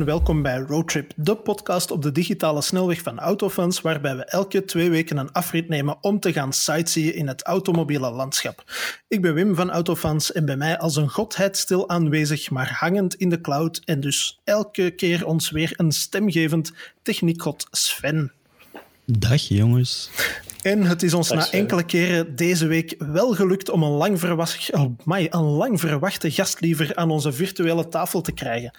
welkom bij Roadtrip, de podcast op de digitale snelweg van Autofans, waarbij we elke twee weken een afrit nemen om te gaan sightseeën in het automobiele landschap. Ik ben Wim van Autofans en bij mij als een godheid stil aanwezig, maar hangend in de cloud en dus elke keer ons weer een stemgevend techniekgod Sven. Dag jongens. En het is ons na enkele keren deze week wel gelukt om een lang, verwacht, oh my, een lang verwachte gastliever aan onze virtuele tafel te krijgen.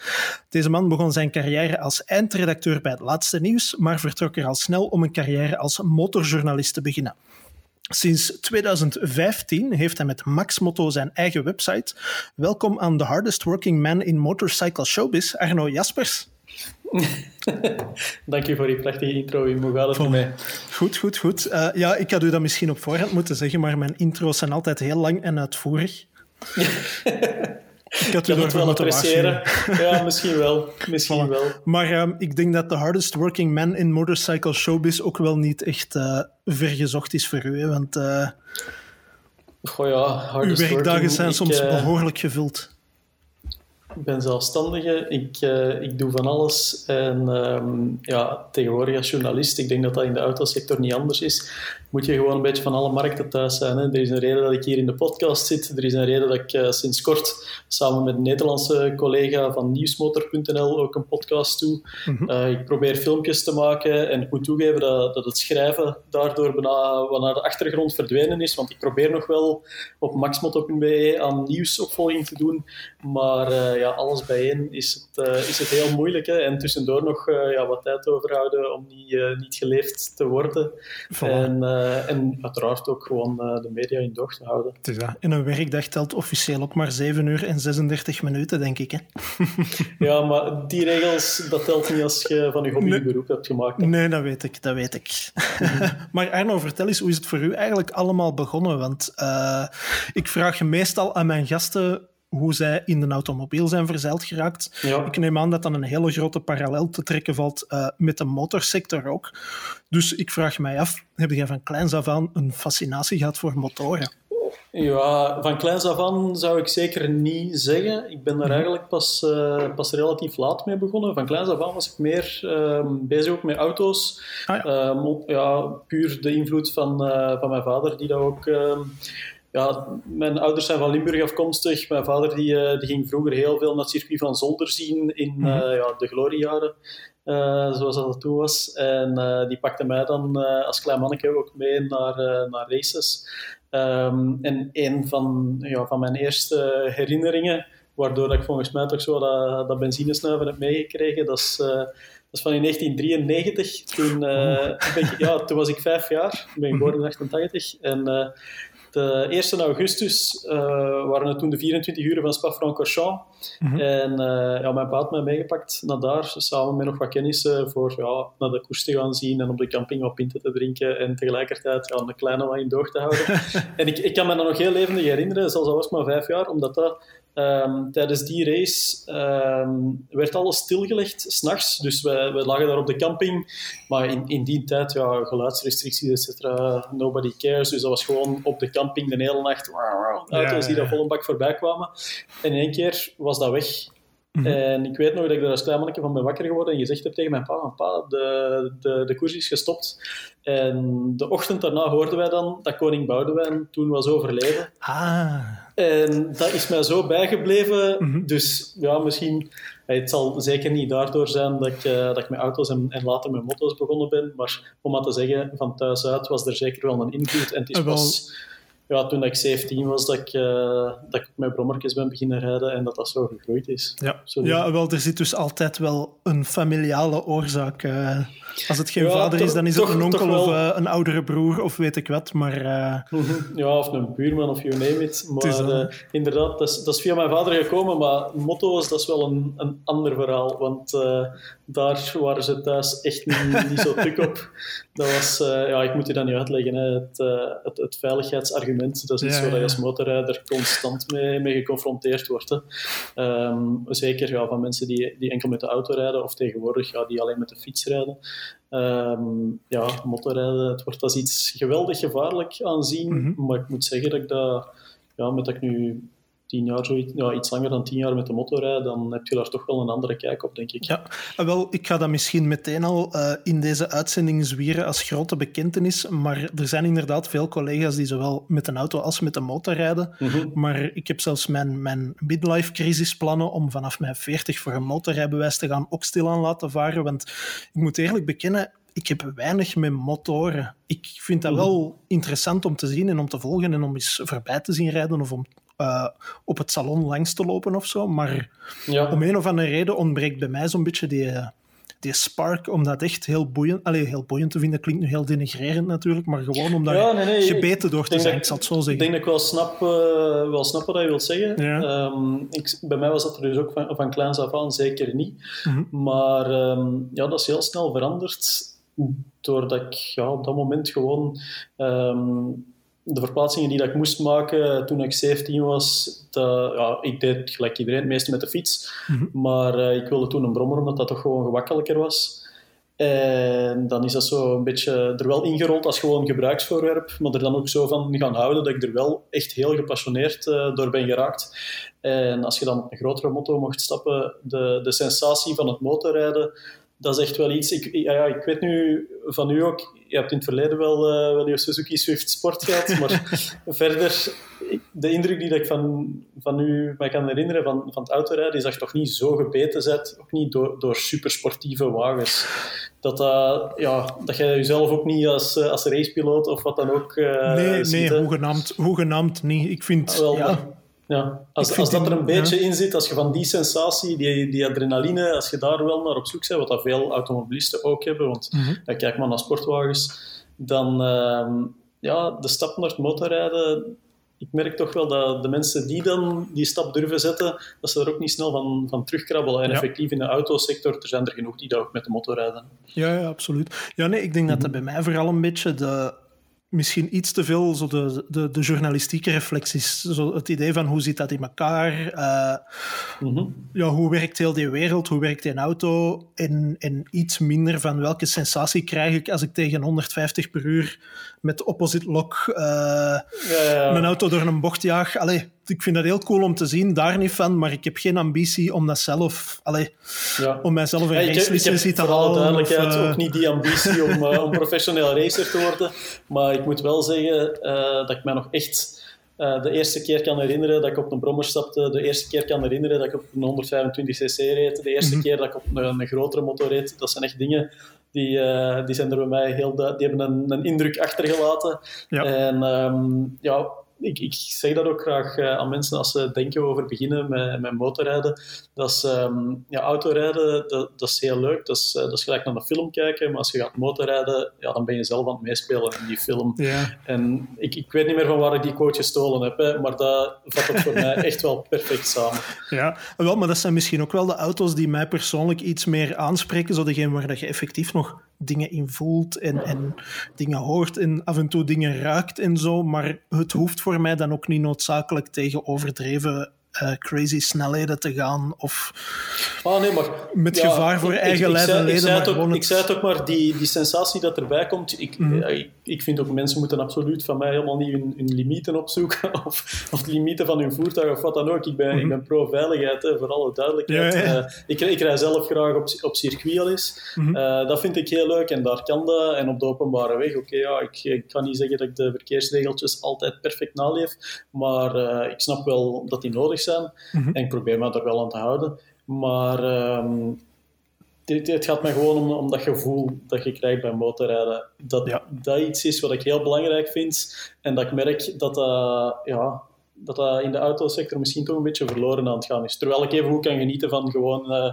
Deze man begon zijn carrière als eindredacteur bij het laatste nieuws, maar vertrok er al snel om een carrière als motorjournalist te beginnen. Sinds 2015 heeft hij met Max Motto zijn eigen website. Welkom aan the hardest working man in motorcycle showbiz, Arno Jaspers. Dank je voor die prachtige intro. Hoe gaat het voor mij? Goed, goed, goed. Uh, ja, ik had u dat misschien op voorhand moeten zeggen, maar mijn intro's zijn altijd heel lang en uitvoerig. Ik had u wel appreciëren. Ja, misschien wel. Misschien wel. Maar uh, ik denk dat de hardest working man in motorcycle showbiz ook wel niet echt uh, vergezocht is voor u. Hè? Want uh, Goh, ja, uw werkdagen zijn soms behoorlijk gevuld. Ik ben zelfstandige, ik, uh, ik doe van alles. En um, ja, tegenwoordig als journalist, ik denk dat dat in de autosector niet anders is, moet je gewoon een beetje van alle markten thuis zijn. Hè. Er is een reden dat ik hier in de podcast zit. Er is een reden dat ik uh, sinds kort samen met een Nederlandse collega van nieuwsmotor.nl ook een podcast doe. Mm -hmm. uh, ik probeer filmpjes te maken en ik moet toegeven dat, dat het schrijven daardoor bijna wat naar de achtergrond verdwenen is. Want ik probeer nog wel op maxmoto.be aan nieuwsopvolging te doen. Maar ja, alles bijeen is het, uh, is het heel moeilijk. Hè? En tussendoor nog uh, ja, wat tijd overhouden om niet, uh, niet geleefd te worden. Voilà. En, en uiteraard ook gewoon de media in doog te houden. Dus ja, in een werkdag telt officieel ook maar 7 uur en 36 minuten, denk ik. Hè? ja, maar die regels, dat telt niet als je van je hobby nee. beroep hebt gemaakt. Hè? Nee, dat weet ik, dat weet ik. maar Arno, vertel eens, hoe is het voor u eigenlijk allemaal begonnen? Want ik vraag meestal aan mijn gasten hoe zij in de automobiel zijn verzeild geraakt. Ja. Ik neem aan dat dan een hele grote parallel te trekken valt uh, met de motorsector ook. Dus ik vraag mij af, heb jij van kleins af aan een fascinatie gehad voor motoren? Ja, van kleins af aan zou ik zeker niet zeggen. Ik ben daar eigenlijk pas, uh, pas relatief laat mee begonnen. Van kleins af aan was ik meer uh, bezig ook met auto's. Ah, ja. Uh, ja. puur de invloed van, van mijn vader, die dat ook ehm, ja, mijn ouders zijn van Limburg afkomstig. Mijn vader die, uh, die ging vroeger heel veel naar het circuit van Zolder zien in mm -hmm. uh, ja, de gloriejaren, uh, zoals dat toen was. En die pakte mij dan als klein manneke ook mee naar, naar races. Um, en een van, ja, van mijn eerste herinneringen, waardoor ik volgens mij toch zo dat, dat benzinesnuiven heb meegekregen, dat is... Dat is van in 1993. Toen, ik, ja, toen was ik vijf jaar. Ik ben geboren in 88. En de 1 augustus uh, waren het toen de 24 uur van Spa-Francorchamps. Mm -hmm. En uh, ja, mijn pa had mij meegepakt naar daar, samen met nog wat kennissen, voor ja, naar de koers te gaan zien en op de camping wat pinten te drinken en tegelijkertijd ja, een kleine wat in doog te houden. en ik, ik kan me dat nog heel levendig herinneren, zelfs al was maar vijf jaar, omdat dat Um, tijdens die race um, werd alles stilgelegd, s'nachts. Dus we, we lagen daar op de camping. Maar in, in die tijd, ja, geluidsrestricties, et cetera, nobody cares. Dus dat was gewoon op de camping de hele nacht. Auto's die daar vol een bak voorbij kwamen. En in één keer was dat weg. Mm -hmm. En ik weet nog dat ik er als klein mannetje van ben wakker geworden en gezegd heb tegen mijn pa, pa, de, de, de koers is gestopt. En de ochtend daarna hoorden wij dan dat koning Boudewijn toen was overleden. Ah. En dat is mij zo bijgebleven. Mm -hmm. Dus ja, misschien... Het zal zeker niet daardoor zijn dat ik, uh, dat ik met auto's en, en, later met motto's begonnen ben. Maar om maar te zeggen, van thuis uit was er zeker wel een invloed. En het is pas ja, toen ik 17 was, dat ik, uh, dat ik met brommertjes ben beginnen rijden en dat dat zo gegroeid is. Ja, ja wel, er zit dus altijd wel een familiale oorzaak. Uh, als het geen ja, vader is, dan is toch, het een onkel of uh, een oudere broer of weet ik wat. Maar, ja, of een buurman of you name it. Maar inderdaad, dat is, dat is, via mijn vader gekomen. Maar motto's, dat is wel een, een ander verhaal. Want daar waren ze thuis echt niet, niet zo tuk op. Dat was, ja, ik moet je dat niet uitleggen, hè. Het, het, het veiligheidsargument. Dat is iets ja, waar je als motorrijder constant mee, mee geconfronteerd wordt. Hè. Um, zeker ja, van mensen die, die enkel met de auto rijden of tegenwoordig ja, die alleen met de fiets rijden. Um, ja, motorrijden, het wordt als iets geweldig gevaarlijk aanzien. Mm -hmm. Maar ik moet zeggen dat ik dat, ja, met dat ik nu tien jaar, zoiets, ja, iets langer dan tien jaar met de motorrijden, dan heb je daar toch wel een andere kijk op, denk ik. Ja, wel, ik ga dat misschien meteen al uh, in deze uitzending zwieren als grote bekentenis, maar er zijn inderdaad veel collega's die zowel met een auto als met een motor rijden. Mm Maar ik heb zelfs mijn, mijn midlife-crisisplannen om vanaf mijn 40 voor een motorrijbewijs te gaan ook stilaan laten varen, want ik moet eerlijk bekennen, ik heb weinig met motoren. Ik vind dat mhm. wel interessant om te zien en om te volgen en om eens voorbij te zien rijden of om uh, op het salon langs te lopen of zo. Maar ja. om een of andere reden ontbreekt bij mij zo'n beetje die, die spark om dat echt heel boeiend, allez, heel boeiend te vinden. Klinkt nu heel denigrerend natuurlijk, maar gewoon om daar ja, nee, nee, gebeten door te zijn, ik zal het zo zeggen. Ik denk dat ik wel snap, uh, wel snap wat je wilt zeggen. Ja. Um, ik, bij mij was dat er dus ook van, van kleins af aan zeker niet. Mm -hmm. Maar um, ja, dat is heel snel veranderd doordat ik ja, op dat moment gewoon um, de verplaatsingen die dat ik moest maken toen ik 17 was, dat, ja, ik deed gelijk iedereen, het meeste met de fiets. Mhm. Maar uh, ik wilde toen een brommer, omdat dat toch gewoon gemakkelijker was. En dan is dat zo een beetje er wel ingerold als gewoon gebruiksvoorwerp, maar er dan ook zo van gaan houden dat ik er wel echt heel gepassioneerd uh, door ben geraakt. En als je dan op een grotere motto mocht stappen, de, de sensatie van het motorrijden, dat is echt wel iets. Ik, ja, ik weet nu van u ook, je hebt in het verleden wel, uh, wel je Suzuki Swift Sport gehad, maar verder, de indruk die ik van, van u mij kan herinneren van, van het autorijden, is dat je toch niet zo gebeten zet, ook niet door, door supersportieve wagens. Dat, uh, ja, dat jij jezelf ook niet als, eh, als racepiloot of wat dan ook. Uh, nee, nee hoegenaamd, hoegenaamd niet. Ik vind. Ah, wel, ja, ja, als, als dat er een beetje in zit, als je van die sensatie, die, die adrenaline, als je daar wel naar op zoek bent, wat dat veel automobilisten ook hebben, want mm -hmm. kijk maar naar sportwagens, dan uh, ja, de stap naar het motorrijden, ik merk toch wel dat de mensen die dan die stap durven zetten, dat ze er ook niet snel van, van terugkrabbelen. En effectief in de autosector, er zijn er genoeg die dat ook met de motor rijden. Ja, ja absoluut. Ja, nee, ik denk dat dat mhm. bij mij vooral een beetje de misschien iets te veel zo de, de, de journalistieke reflecties. Zo het idee van hoe zit dat in elkaar? Uh, ja, hoe werkt heel die wereld? Hoe werkt een auto? En, en iets minder van welke sensatie krijg ik als ik tegen 150 per uur met opposite lock uh, ja, ja. mijn auto door een bocht jaag. Allee, ik vind dat heel cool om te zien, daar niet van, maar ik heb geen ambitie om dat zelf, allee, ja. om mijzelf een ja, racelicentie te halen. duidelijkheid uh... ook niet die ambitie om, uh, om professioneel racer te worden, maar ik moet wel zeggen dat ik mij nog echt de eerste keer kan herinneren dat ik op een brommer stapte, de eerste keer kan herinneren dat ik op een 125cc reed, de eerste mhm. keer dat ik op een, een, grotere motor reed. Dat zijn echt dingen die, die zijn er bij mij heel die hebben een, een indruk achtergelaten. Ja. En um, ja, ik, ik zeg dat ook graag uh, aan mensen als ze denken over beginnen met, met motorrijden. Dat is, um, ja, autorijden, dat, dat is heel leuk. Dat is, uh, dat is gelijk naar een film kijken. Maar als je gaat motorrijden, ja, dan ben je zelf aan het meespelen in die film. Ja. En ik, ik weet niet meer van waar ik die quote gestolen heb, hè, maar dat vat het voor mij echt wel perfect samen. Ja, wel, maar dat zijn misschien ook wel de auto's die mij persoonlijk iets meer aanspreken. Zo degene waar je effectief nog dingen in voelt en, en dingen hoort en af en toe dingen ruikt en zo. Maar het hoeft voor mij dan ook niet noodzakelijk tegen overdreven uh, crazy snelheden te gaan of ah, nee, maar, met gevaar voor eigen lijf en leden. Ik zei, het ook, ik zei het ook maar, die, die sensatie dat erbij komt, ik, mm ik, ik, vind ook mensen moeten absoluut van mij helemaal niet hun, hun limieten opzoeken of, of de limieten van hun voertuig of wat dan ook. Ik ben, mm ik ben pro-veiligheid, voor alle duidelijkheid. Ja, ja. Uh, ik, ik rij zelf graag op, op circuit al eens. Mm uh, dat vind ik heel leuk en daar kan dat. En op de openbare weg, oké, ja, ik, ik, kan niet zeggen dat ik de verkeersregeltjes altijd perfect naleef, maar ik snap wel dat die nodig zijn. Mhm. En ik probeer me daar wel aan te houden. Maar um, dit, het gaat mij gewoon om, om, dat gevoel dat je krijgt bij motorrijden. Dat dat iets is wat ik heel belangrijk vind. En dat ik merk dat dat, ja, dat dat in de autosector misschien toch een beetje verloren aan het gaan is. Terwijl ik even goed kan genieten van gewoon uh,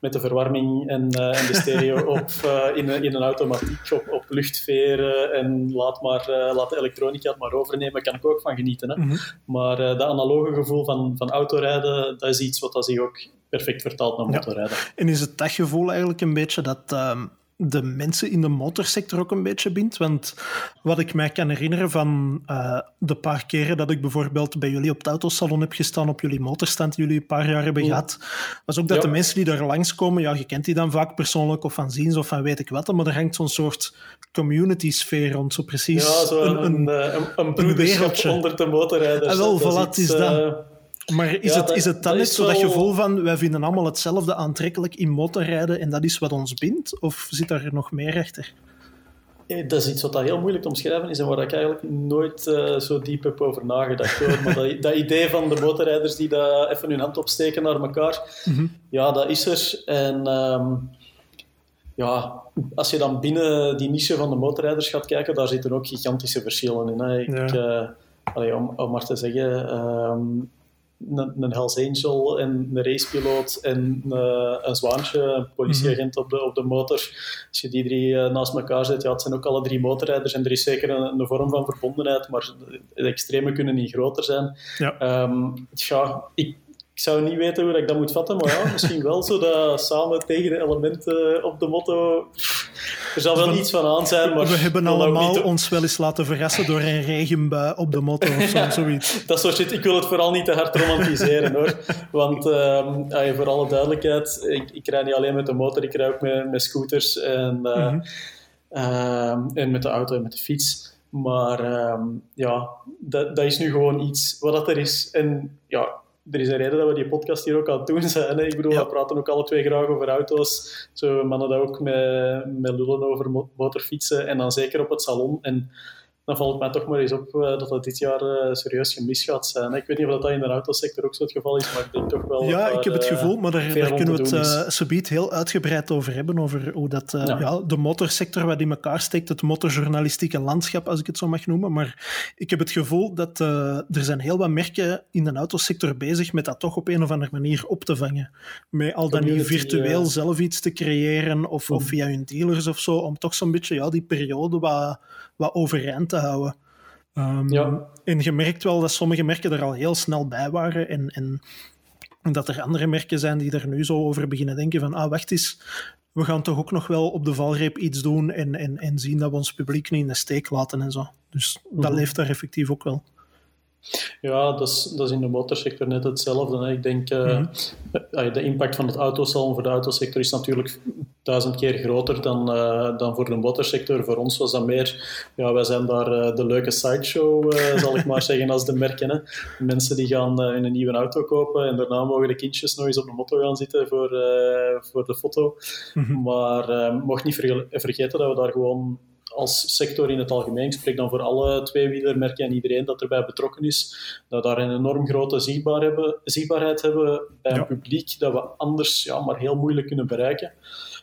met de verwarming en, uh, en de stereo op, uh, in, in een automatiek op, op luchtveren en laat, maar, laat de elektronica het maar overnemen, kan ik ook van genieten. Hè? Mm -hmm. Maar dat analoge gevoel van, van autorijden, dat is iets wat dat zich ook perfect vertaalt naar motorrijden. Ja. En is het dat gevoel eigenlijk een beetje dat... Ehm, de mensen in de motorsector ook een beetje bindt. Want wat ik mij kan herinneren van uh, de paar keren dat ik bijvoorbeeld bij jullie op het autosalon heb gestaan, op jullie motorstand die jullie een paar jaar hebben gehad, was ook dat de mensen die daar langskomen, ja, je kent die dan vaak persoonlijk of van ziens of van weet ik wat, maar er hangt zo'n soort community-sfeer rond, zo precies. Ja, zo een, een, een, een, een wereldje. onder de motorrijders. En ah, wel, voilà, is dat. Uh Maar is, het, is het dan net zo dat gevoel van wij vinden allemaal hetzelfde aantrekkelijk in motorrijden en dat is wat ons bindt? Of zit daar nog meer achter? Eh, dat is iets wat heel moeilijk te omschrijven is en waar ik eigenlijk nooit uh, zo diep heb over nagedacht. Hoor. Maar dat, dat, idee van de motorrijders die dat even hun hand opsteken naar elkaar, mm -hmm. ja, dat is er. En um, ja, als je dan binnen die niche van de motorrijders gaat kijken, daar zitten ook gigantische verschillen in. Hè. Ik, ja. uh, allee, om, om maar te zeggen, um, een, een Hells Angel en een racepiloot en uh, een zwaantje, een politieagent op, de, op de motor. Als je die drie uh, naast elkaar zet, ja, het zijn ook alle drie motorrijders en er is zeker een, een vorm van verbondenheid, maar de extreme kunnen niet groter zijn. Ja. Um, ja, ik zou niet weten hoe ik dat moet vatten, maar ja, misschien wel zo dat samen tegen de elementen op de motto. Er zal wel iets van aan zijn, maar... We hebben allemaal ons wel eens laten verrassen door een regenbui op de motto of zo, zoiets. Dat soort shit. Ik wil het vooral niet te hard romantiseren, hoor. Want, uh, voor alle duidelijkheid, ik, ik rij niet alleen met de motor, ik rij ook met, met scooters en, uh, mm -hmm. uh, en met de auto en met de fiets. Maar um, ja, dat, dat is nu gewoon iets wat dat er is. En ja, er is een reden dat we die podcast hier ook aan het doen zijn. Hè. Ik bedoel, we praten ook alle twee graag over auto's. Zo mannen dat ook met, met lullen over motorfietsen en dan zeker op het salon. En dan valt het mij toch maar eens op uh, dat het dit jaar uh, serieus gemis gaat zijn. Ik weet niet of dat in de autosector ook zo het geval is, maar ik denk toch wel... Ja, ik heb het eh, gevoel, maar daar, daar kunnen we het subiet heel uitgebreid over hebben, over hoe dat, ja. ja. de motorsector wat in elkaar steekt, het motorjournalistieke landschap, als ik het zo mag noemen. Maar ik heb het gevoel dat er zijn heel wat merken in de autosector bezig met dat toch op een of andere manier op te vangen. Met al dan niet virtueel zelf iets te creëren, of, of via hun dealers of zo, om toch zo'n beetje ja, die periode wat wat overeind te houden. Um, ja. En je merkt wel dat sommige merken er al heel snel bij waren en, en, en, dat er andere merken zijn die er nu zo over beginnen denken van ah, wacht eens, we gaan toch ook nog wel op de valreep iets doen en, en, en zien dat we ons publiek niet in de steek laten en zo. Dus dat mhm. leeft daar effectief ook wel. Ja, dat is, dat is in de motorsector net hetzelfde. Hè. Ik denk, uh, mm -hmm. de impact van het autosalon voor de autosector is natuurlijk duizend keer groter dan, uh, dan voor de motorsector. Voor ons was dat meer, ja, wij zijn daar uh, de leuke sideshow, zal ik maar zeggen, als de merken. Hè. Mensen die gaan een nieuwe auto kopen en daarna mogen de kindjes nog eens op de motor gaan zitten voor, voor de foto. Mm -hmm. Maar mocht niet vergeten dat we daar gewoon als sector in het algemeen, ik spreek dan voor alle tweewielermerken en iedereen dat erbij betrokken is, dat we daar een enorm grote zichtbaar hebben, zichtbaarheid hebben bij een publiek dat we anders ja, maar heel moeilijk kunnen bereiken.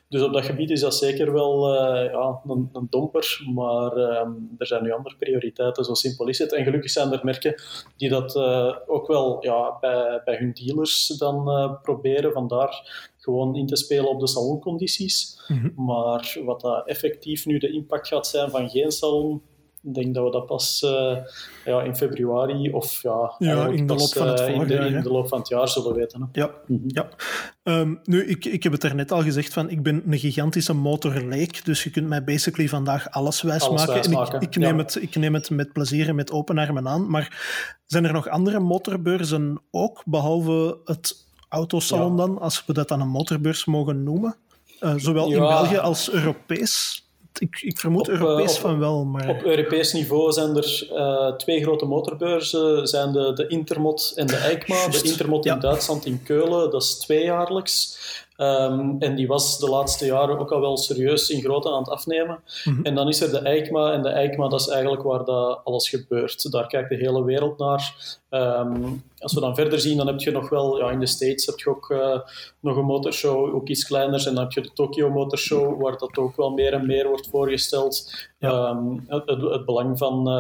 Dus op dat gebied is dat zeker wel uh, ja, een, een, domper, maar uh, er zijn nu andere prioriteiten, zo simpel is het. En gelukkig zijn er merken die dat uh, ook wel ja, bij, bij hun dealers dan uh, proberen. Vandaar gewoon in te spelen op de saloncondities. Mm -hmm. Maar wat dat effectief nu de impact gaat zijn van geen salon, ik denk dat we dat pas uh, ja, in februari of ja, ja in, de loop van het in de, in de loop van het jaar zullen weten. Hè. Ja, mm -hmm. ja. Um, nu, ik, ik heb het er net al gezegd, van, ik ben een gigantische motorleek, dus je kunt mij basically vandaag alles wijsmaken. Wijs en ik, ik, neem ja. het, ik neem het met plezier en met open armen aan. Maar zijn er nog andere motorbeurzen ook, behalve het autosalon ja. dan, als we dat dan een motorbeurs mogen noemen? Uh, zowel in België als Europees? Ik, ik vermoed op, Europees op, van wel. Maar... Op Europees niveau zijn er uh, twee grote motorbeurzen. Zijn de, de Intermot en de EICMA. De Intermot in ja. Duitsland, in Keulen, dat is tweejaarlijks. Um, en die was de laatste jaren ook al wel serieus in grootte aan het afnemen. Mm -hmm. En dan is er de EICMA. En de EICMA, dat is eigenlijk waar dat alles gebeurt. Daar kijkt de hele wereld naar. Um, als we dan verder zien, dan heb je nog wel, ja, in de States heb je ook uh, nog een motorshow, ook iets kleiner. En dan heb je de Tokyo Motorshow, waar dat ook wel meer en meer wordt voorgesteld. Ja. Um, het, het, belang van, uh,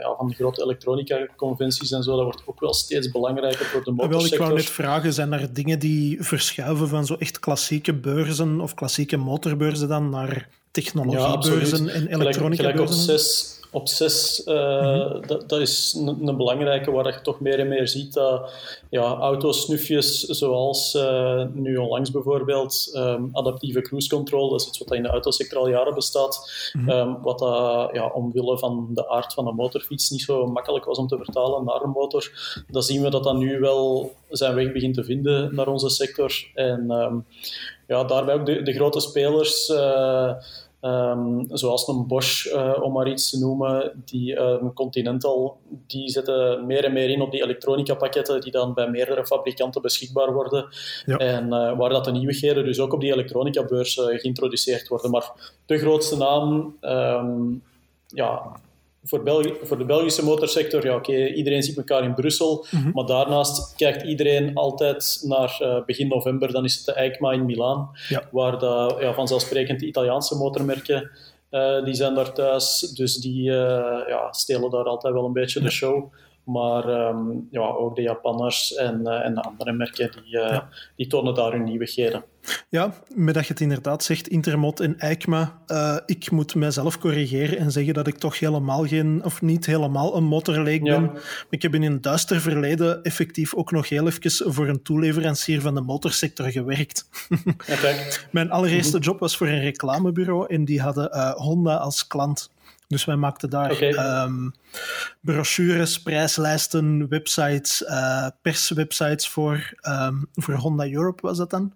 ja, van de grote elektronica-conventies en zo, dat wordt ook wel steeds belangrijker voor de motorsector. Wel, ik wou net vragen, zijn er dingen die verschuiven van zo echt klassieke beurzen of klassieke motorbeurzen dan naar technologiebeurzen ja, en elektronica-beurzen? op 6, uh, mm -hmm. dat, dat, is een, een, belangrijke waar je toch meer en meer ziet dat ja, autosnufjes zoals uh, nu onlangs bijvoorbeeld um, adaptieve cruise control, dat is iets wat in de autosector al jaren bestaat, mm -hmm. um, wat dat ja, omwille van de aard van een motorfiets niet zo makkelijk was om te vertalen naar een motor. Dan zien we dat dat nu wel zijn weg begint te vinden naar onze sector. En um, ja, daarbij ook de, de grote spelers... Uh, Ehm, zoals een Bosch, uh, om maar iets te noemen, die um, Continental, die zetten meer en meer in op die elektronica-pakketten die dan bij meerdere fabrikanten beschikbaar worden. Ja. En uh, waar dat de nieuwigheden dus ook op die elektronica-beurs uh, geïntroduceerd worden. Maar de grootste naam, um, ja, voor, België, voor de Belgische motorsector, ja, oké, iedereen ziet elkaar in Brussel. Mm -hmm. Maar daarnaast kijkt iedereen altijd naar uh, begin november. Dan is het de EICMA in Milaan, ja. waar de, ja, vanzelfsprekend de Italiaanse motormerken uh, die zijn daar thuis. Dus die uh, ja, stelen daar altijd wel een beetje de show. Maar um, ja, ook de Japanners en, uh, en de andere merken die, uh, ja. die tonen daar hun nieuwigheden. Ja, met dat je het inderdaad zegt, Intermot en EICMA. Uh, ik moet mijzelf corrigeren en zeggen dat ik toch helemaal geen, of niet helemaal een motorleek ben. Ik heb in een duister verleden effectief ook nog heel even voor een toeleverancier van de motorsector gewerkt. Okay. Mijn allereerste job was voor een reclamebureau en die hadden Honda als klant. Dus wij maakten daar okay. um, brochures, prijslijsten, websites, uh, perswebsites voor, um, voor Honda Europe was dat dan.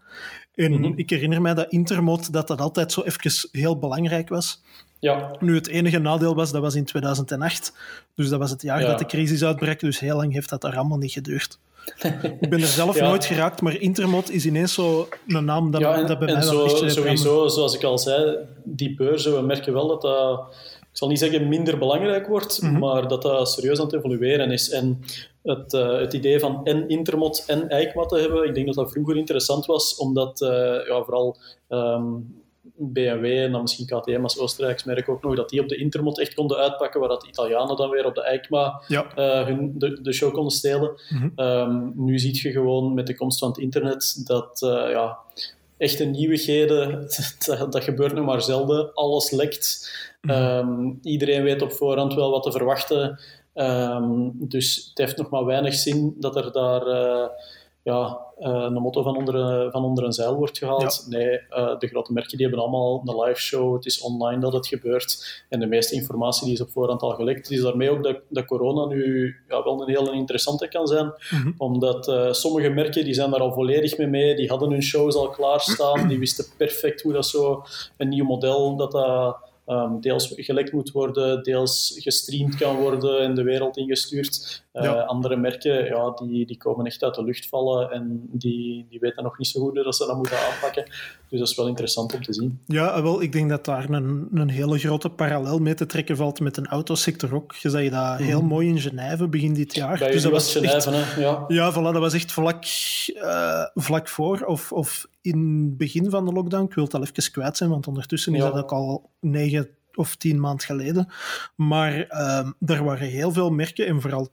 En mm -hmm. ik herinner mij dat Intermod dat dat altijd zo even heel belangrijk was. Ja. Nu, het enige nadeel was, dat was in 2008. Dus dat was het jaar ja. dat de crisis uitbrak. Dus heel lang heeft dat daar allemaal niet geduurd. ik ben er zelf ja. nooit geraakt, maar Intermod is ineens zo een naam dat, ja, en, dat bij en mij zo, wel echt... Sowieso, zoals ik al zei, die beurzen, we merken wel dat dat ik zal niet zeggen minder belangrijk wordt, mm -hmm. maar dat dat serieus aan het evolueren is. En het, uh, het idee van en Intermod en EICMA te hebben, ik denk dat dat vroeger interessant was, omdat uh, ja, vooral um, BMW en dan misschien KTM als Oostenrijks merk ook nog, dat die op de Intermod echt konden uitpakken, waar dat de Italianen dan weer op de EICMA ja. uh, hun, de, de, show konden stelen. Mm -hmm. um, nu zie je gewoon met de komst van het internet dat ja, echte nieuwigheden, dat, dat gebeurt nog maar zelden. Alles lekt. Um, iedereen weet op voorhand wel wat te verwachten. Um, dus het heeft nog maar weinig zin dat er daar uh, ja, uh, een motto van onder, van onder een zeil wordt gehaald. Ja. Nee, uh, de grote merken die hebben allemaal een live show. Het is online dat het gebeurt. En de meeste informatie die is op voorhand al gelekt. Het is daarmee ook dat, dat corona nu ja, wel een heel interessante kan zijn. Mm -hmm. Omdat sommige merken die zijn daar al volledig mee mee. Die hadden hun shows al klaarstaan. Die wisten perfect hoe dat zo een nieuw model dat dat um, deels gelekt moet worden, deels gestreamd kan worden en de wereld ingestuurd. Uh, Ja. Andere merken, ja, die, die komen echt uit de lucht vallen en die, die weten nog niet zo goed dat ze dat moeten aanpakken. Dus dat is wel interessant om te zien. Ja, wel, ik denk dat daar een, een hele grote parallel mee te trekken valt met een autosector ook. Je zei dat heel mooi in Genève begin dit jaar. Bij dus dat was echt, Genève, hè? Ja. ja, voilà, dat was echt vlak, eh, vlak voor of, of in het begin van de lockdown. Ik wil het al even kwijt zijn, want ondertussen is dat ook al negen of tien maand geleden. Maar ehm, er waren heel veel merken, en vooral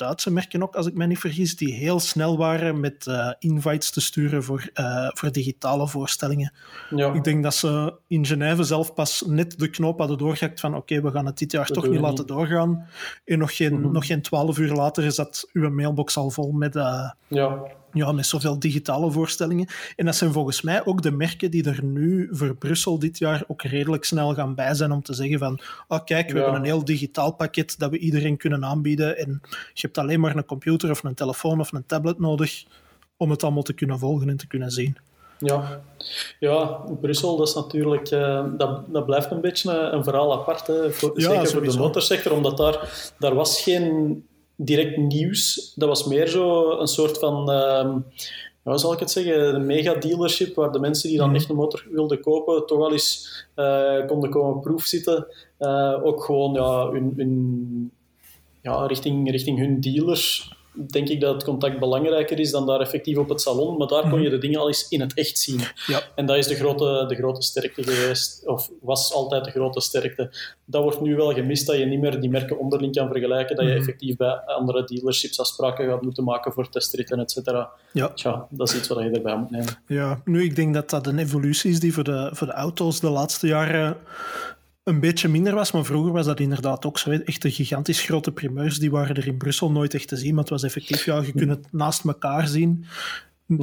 Duitse merken ook, als ik me niet vergis, die heel snel waren met eh, invites te sturen voor, eh, voor digitale voorstellingen. Ja. Ik denk dat ze in Genève zelf pas net de knoop hadden doorgehakt van oké, we gaan het dit jaar Dat toch niet laten doorgaan. En nog geen, Mhm. nog geen twaalf uur later zat uw mailbox al vol met, eh, ja. Ja, met zoveel digitale voorstellingen. En dat zijn volgens mij ook de merken die er nu voor Brussel dit jaar ook redelijk snel gaan bij zijn om te zeggen van oh kijk, we Ja. hebben een heel digitaal pakket dat we iedereen kunnen aanbieden en je hebt alleen maar een computer of een telefoon of een tablet nodig om het allemaal te kunnen volgen en te kunnen zien. Ja. ja, Brussel, dat is natuurlijk, uh, dat, dat blijft een beetje een, een verhaal apart, hè, voor, Ja, zeker voor de sowieso. motorsector, omdat daar, daar was geen direct nieuws. Dat was meer zo een soort van, uh, hoe zal ik het zeggen, een mega-dealership, waar de mensen die dan Mhm. echt een motor wilden kopen, toch wel eens uh, konden komen proefzitten. Uh, ook gewoon ja, hun, hun, ja, richting, richting hun dealers denk ik dat het contact belangrijker is dan daar effectief op het salon. Maar daar kon je de dingen al eens in het echt zien. Ja. En dat is de grote, de grote sterkte geweest, of was altijd de grote sterkte. Dat wordt nu wel gemist, dat je niet meer die merken onderling kan vergelijken, dat je Mhm. effectief bij andere dealerships afspraken gaat moeten maken voor testritten, et cetera. Ja. Tja, dat is iets wat je erbij moet nemen. Ja, nu ik denk dat dat een evolutie is die voor de, voor de auto's de laatste jaren een beetje minder was, maar vroeger was dat inderdaad ook zo. Echt de gigantisch grote primeurs, die waren er in Brussel nooit echt te zien, maar het was effectief, ja, je kunt het naast elkaar zien.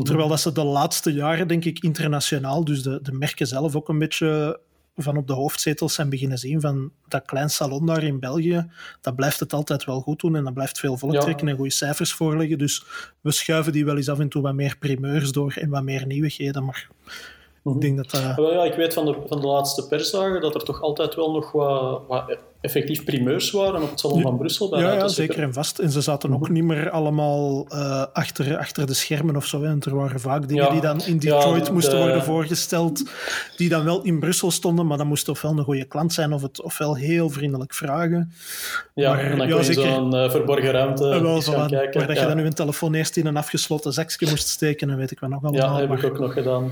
Terwijl dat ze de laatste jaren, denk ik, internationaal, dus de, de merken zelf ook een beetje van op de hoofdzetels zijn beginnen zien van dat klein salon daar in België, dat blijft het altijd wel goed doen en dat blijft veel volk Ja. trekken en goede cijfers voorleggen. Dus we schuiven die wel eens af en toe wat meer primeurs door en wat meer nieuwigheden, maar Ik, denk dat, uh... ja, ik weet van de, van de laatste persdagen dat er toch altijd wel nog wat, wat effectief primeurs waren op het Salon van Brussel. Bij ja, ja zeker en vast. En ze zaten ook mhm. niet meer allemaal uh, achter, achter de schermen of zo. Hè. Er waren vaak dingen die dan in Detroit moesten worden voorgesteld, die dan wel in Brussel stonden, maar dan moest ofwel een goede klant zijn of het ofwel heel vriendelijk vragen. Ja, maar, en dan kon je zo'n uh, verborgen ruimte uh, wel, gaan kijken. Waar dat je dan je telefoon eerst in een afgesloten zakje moest steken en weet ik wat nog allemaal. Ja, heb ik ook nog gedaan.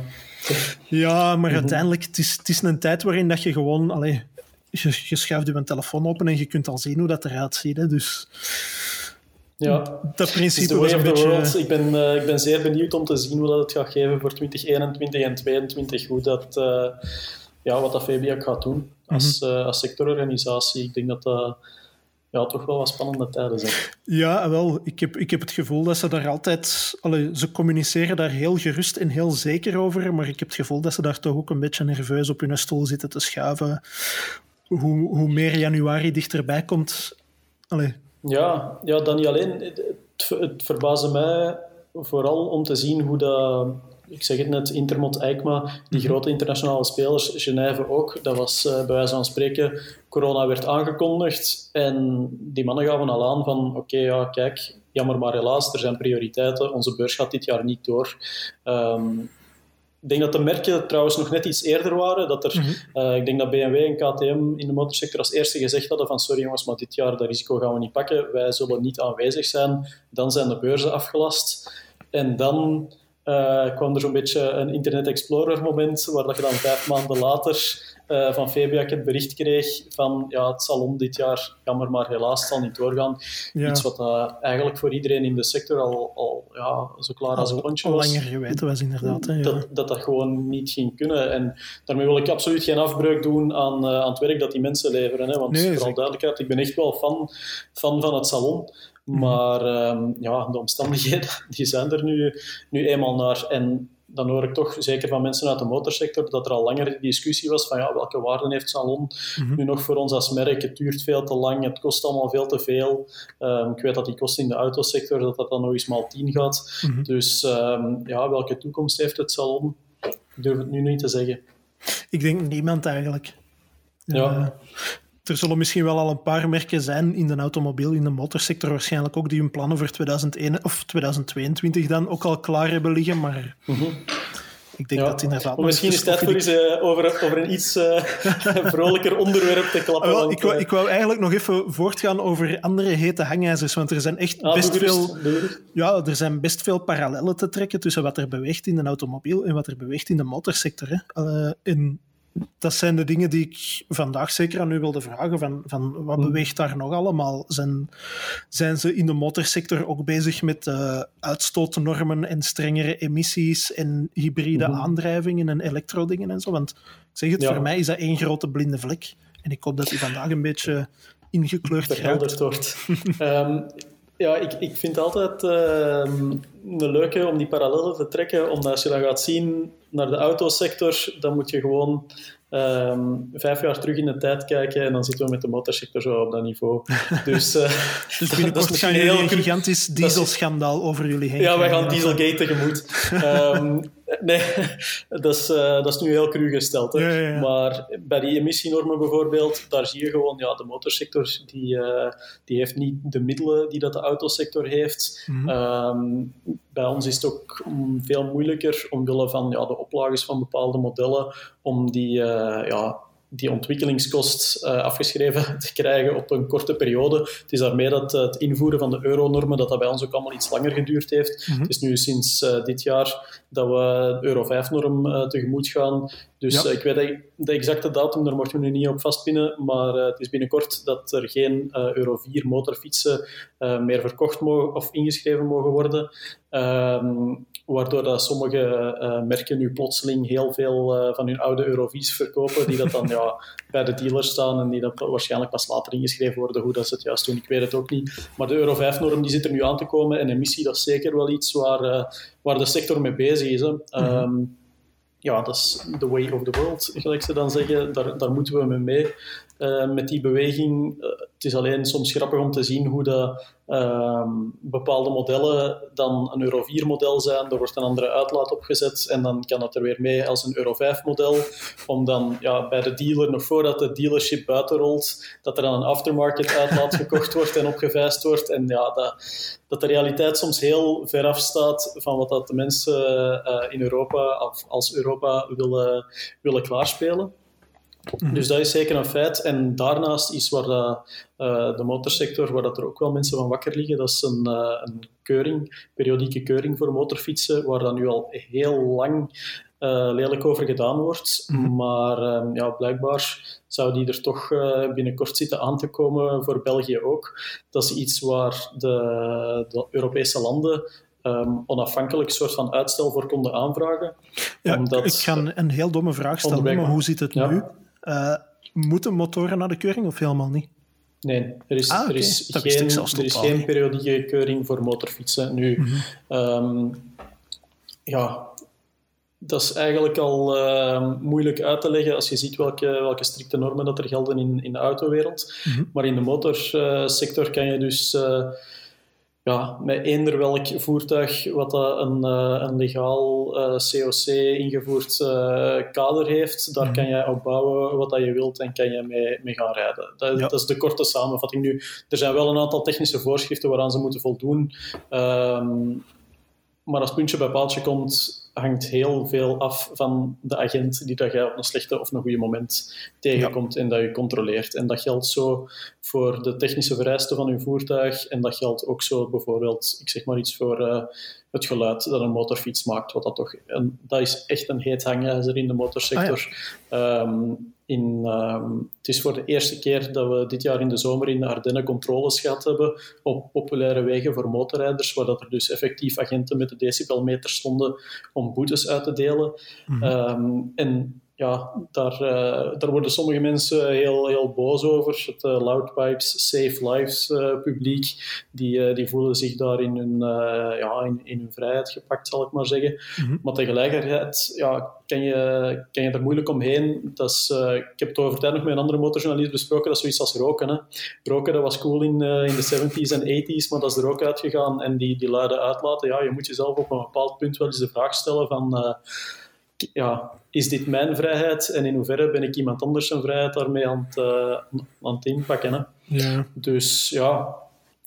Ja, maar mhm. uiteindelijk, het is, het is een tijd waarin dat je gewoon... Allee, je, je schuift je telefoon open en je kunt al zien hoe dat eruit ziet. Hè. Dus ja, dat principe was een beetje... Ik ben, uh, ik ben zeer benieuwd om te zien hoe dat het gaat geven voor 2021 en 2022. Hoe dat, uh, ja, wat dat Fabiac gaat doen als, mm -hmm. als sectororganisatie. Ik denk dat dat ja, toch wel wat spannende tijden zijn. Ja, wel. Ik heb, ik heb het gevoel dat ze daar altijd... Ze communiceren daar heel gerust en heel zeker over, maar ik heb het gevoel dat ze daar toch ook een beetje nerveus op hun stoel zitten te schuiven. Hoe, hoe meer januari dichterbij komt... Allee. Ja, ja, dan niet alleen. Het, het verbaasde mij vooral om te zien hoe dat ik zeg het net, Intermot, EICMA, die mhm. grote internationale spelers, Genève ook, dat was uh, bij wijze van spreken, corona werd aangekondigd en die mannen gaven al aan van oké, ja, kijk, jammer maar helaas, er zijn prioriteiten, onze beurs gaat dit jaar niet door. Um, ik denk dat de merken trouwens nog net iets eerder waren. Dat er, mhm. uh, ik denk dat BMW en KTM in de motorsector als eerste gezegd hadden van sorry jongens, maar dit jaar dat risico gaan we niet pakken. Wij zullen niet aanwezig zijn. Dan zijn de beurzen afgelast. En dan uh, kwam er zo'n beetje een Internet Explorer moment, waar dat je dan vijf maanden later uh, van Fabiac het bericht kreeg van ja, het salon dit jaar jammer maar helaas zal niet doorgaan. Iets wat uh, eigenlijk voor iedereen in de sector al, al ja, zo klaar als een klontje was. Al langer geweten was inderdaad. Hè, ja. dat, dat dat gewoon niet ging kunnen. En daarmee wil ik absoluut geen afbreuk doen aan, aan het werk dat die mensen leveren. Hè, want nee, vooral duidelijkheid, ik ben echt wel fan, fan van het salon. Mhm. Maar um, ja, de omstandigheden die zijn er nu, nu eenmaal naar. En dan hoor ik toch, zeker van mensen uit de motorsector, dat er al langer discussie was van ja, welke waarden heeft Salon mhm. nu nog voor ons als merk? Het duurt veel te lang, het kost allemaal veel te veel. Um, ik weet dat die kosten in de autosector, dat dat dan nog eens maal 10 gaat. Mhm. Dus um, ja, welke toekomst heeft het Salon? Ik durf het nu niet te zeggen. Ik denk niemand eigenlijk. Ja. Uh, er zullen misschien wel al een paar merken zijn in de automobiel, in de motorsector waarschijnlijk ook, die hun plannen voor 2001, of 2022 dan ook al klaar hebben liggen, maar... Mhm. Ik denk dat inderdaad... misschien is het tijd voor eens uh, over, over een iets uh, vrolijker onderwerp te klappen. Wel, ik, wou, ik wou eigenlijk nog even voortgaan over andere hete hangijzers, want er zijn echt ah, best veel... Ja, er zijn best veel parallellen te trekken tussen wat er beweegt in de automobiel en wat er beweegt in de motorsector. Hè. Dat zijn de dingen die ik vandaag zeker aan u wilde vragen. Van, van wat hmm. beweegt daar nog allemaal? Zijn, zijn ze in de motorsector ook bezig met uh, uitstootnormen en strengere emissies en hybride hmm. aandrijvingen en elektrodingen en zo? Want ik zeg het, voor mij is dat één grote blinde vlek. En ik hoop dat die vandaag een beetje ingekleurd wordt. um, ja, ik, ik vind het altijd uh, een leuke om die parallellen te trekken, omdat als je dan gaat zien naar de autosector, dan moet je gewoon um, vijf jaar terug in de tijd kijken en dan zitten we met de motorsector zo op dat niveau. Dus, uh, dus binnenkort dat gaan jullie een gigantisch dieselschandaal over jullie heen Ja, wij gaan Dieselgate tegemoet. um, nee, dat is, uh, dat is nu heel cru gesteld. Hè. Ja, ja, maar bij die emissienormen bijvoorbeeld, daar zie je gewoon, ja, de motorsector die, uh, die heeft niet de middelen die dat de autosector heeft. Mm -hmm. um, bij ons is het ook veel moeilijker omwille van ja, de oplages van bepaalde modellen om die, uh, ja, die ontwikkelingskost uh, afgeschreven te krijgen op een korte periode. Het is daarmee dat het invoeren van de euronormen dat dat bij ons ook allemaal iets langer geduurd heeft. Mhm. Het is nu sinds uh, dit jaar dat we de Euro 5-norm uh, tegemoet gaan. Dus ik weet de, exacte datum, daar mochten we nu niet op vastpinnen, maar het is binnenkort dat er geen Euro 4 motorfietsen meer verkocht mogen of ingeschreven mogen worden. Ehm, waardoor dat sommige uh, merken nu plotseling heel veel uh, van hun oude Eurovies verkopen, die dat dan ja, bij de dealers staan en die dat waarschijnlijk pas later ingeschreven worden, hoe dat ze het juist doen, ik weet het ook niet. Maar de Euro 5-norm die zit er nu aan te komen en emissie, dat is zeker wel iets waar, uh, waar de sector mee bezig is. Hè. Mhm. Um, ja, dat is the way of the world, gelijk ze dan zeggen. Daar, daar moeten we mee mee. met die beweging. het is alleen soms grappig om te zien hoe dat, ehm, bepaalde modellen dan een Euro 4 model zijn. Er wordt een andere uitlaat opgezet en dan kan het er weer mee als een Euro 5 model. Om dan ja, bij de dealer, nog voordat de dealership buiten rolt, dat er dan een aftermarket uitlaat gekocht wordt en opgevijst wordt. En ja, dat, dat de realiteit soms heel ver afstaat van wat dat de mensen uh, in Europa of als Europa willen, willen klaarspelen. Mhm. Dus dat is zeker een feit. En daarnaast is waar dat, uh, de motorsector, waar dat er ook wel mensen van wakker liggen, dat is een, uh, een keuring, periodieke keuring voor motorfietsen, waar dat nu al heel lang uh, lelijk over gedaan wordt. Mhm. Maar ehm, ja, blijkbaar zou die er toch uh, binnenkort zitten aan te komen voor België ook. Dat is iets waar de, de Europese landen um, onafhankelijk soort van uitstel voor konden aanvragen. Ja, omdat, ik ga een, heel domme vraag stellen, maar hoe zit het nu? Uh, moeten motoren naar de keuring of helemaal niet? Nee, er is, ah, er is, geen, er is geen periodieke keuring voor motorfietsen. Nu, mm -hmm. ja, dat is eigenlijk al uh, moeilijk uit te leggen als je ziet welke, welke strikte normen dat er gelden in, in de autowereld. Mhm. Maar in de motorsector kan je dus uh, ja, met eender welk voertuig wat een, uh, een legaal COC ingevoerd kader heeft, daar mhm. kan je op bouwen wat dat je wilt en kan je mee, mee gaan rijden. Dat, dat, is de korte samenvatting nu. Er zijn wel een aantal technische voorschriften waaraan ze moeten voldoen. Ehm, maar als puntje bij paaltje komt, hangt heel veel af van de agent die dat jij op een slechte of een goede moment tegenkomt en dat je controleert. En dat geldt zo voor de technische vereisten van uw voertuig en dat geldt ook zo bijvoorbeeld, ik zeg maar iets voor uh, het geluid dat een motorfiets maakt, wat dat toch, en dat is echt een heet hangijzer in de motorsector. Ah, ehm, in, ehm, het is voor de eerste keer dat we dit jaar in de zomer in de Ardennen controles gehad hebben op populaire wegen voor motorrijders, waar dat er dus effectief agenten met de decibelmeter stonden om boetes uit te delen. Ehm, en ja, daar, uh, daar worden sommige mensen heel, heel boos over. Het uh, Loudpipes Save Lives uh, publiek, die, die voelen zich daar in hun, ja, in, in hun vrijheid gepakt, zal ik maar zeggen. Mhm. Maar tegelijkertijd ja, kan, je, kan je er moeilijk omheen. Dat is, ik heb het over tijd nog met een andere motorjournalist besproken, dat is zoiets als roken. Hè. Roken dat was cool in, in de 70s en 80s, maar dat is er ook uitgegaan. En die, die luide uitlaten, ja, je moet jezelf op een bepaald punt wel eens de vraag stellen van ja, is dit mijn vrijheid en in hoeverre ben ik iemand anders zijn vrijheid daarmee aan het, aan het inpakken. Hè? Ja. Dus ja,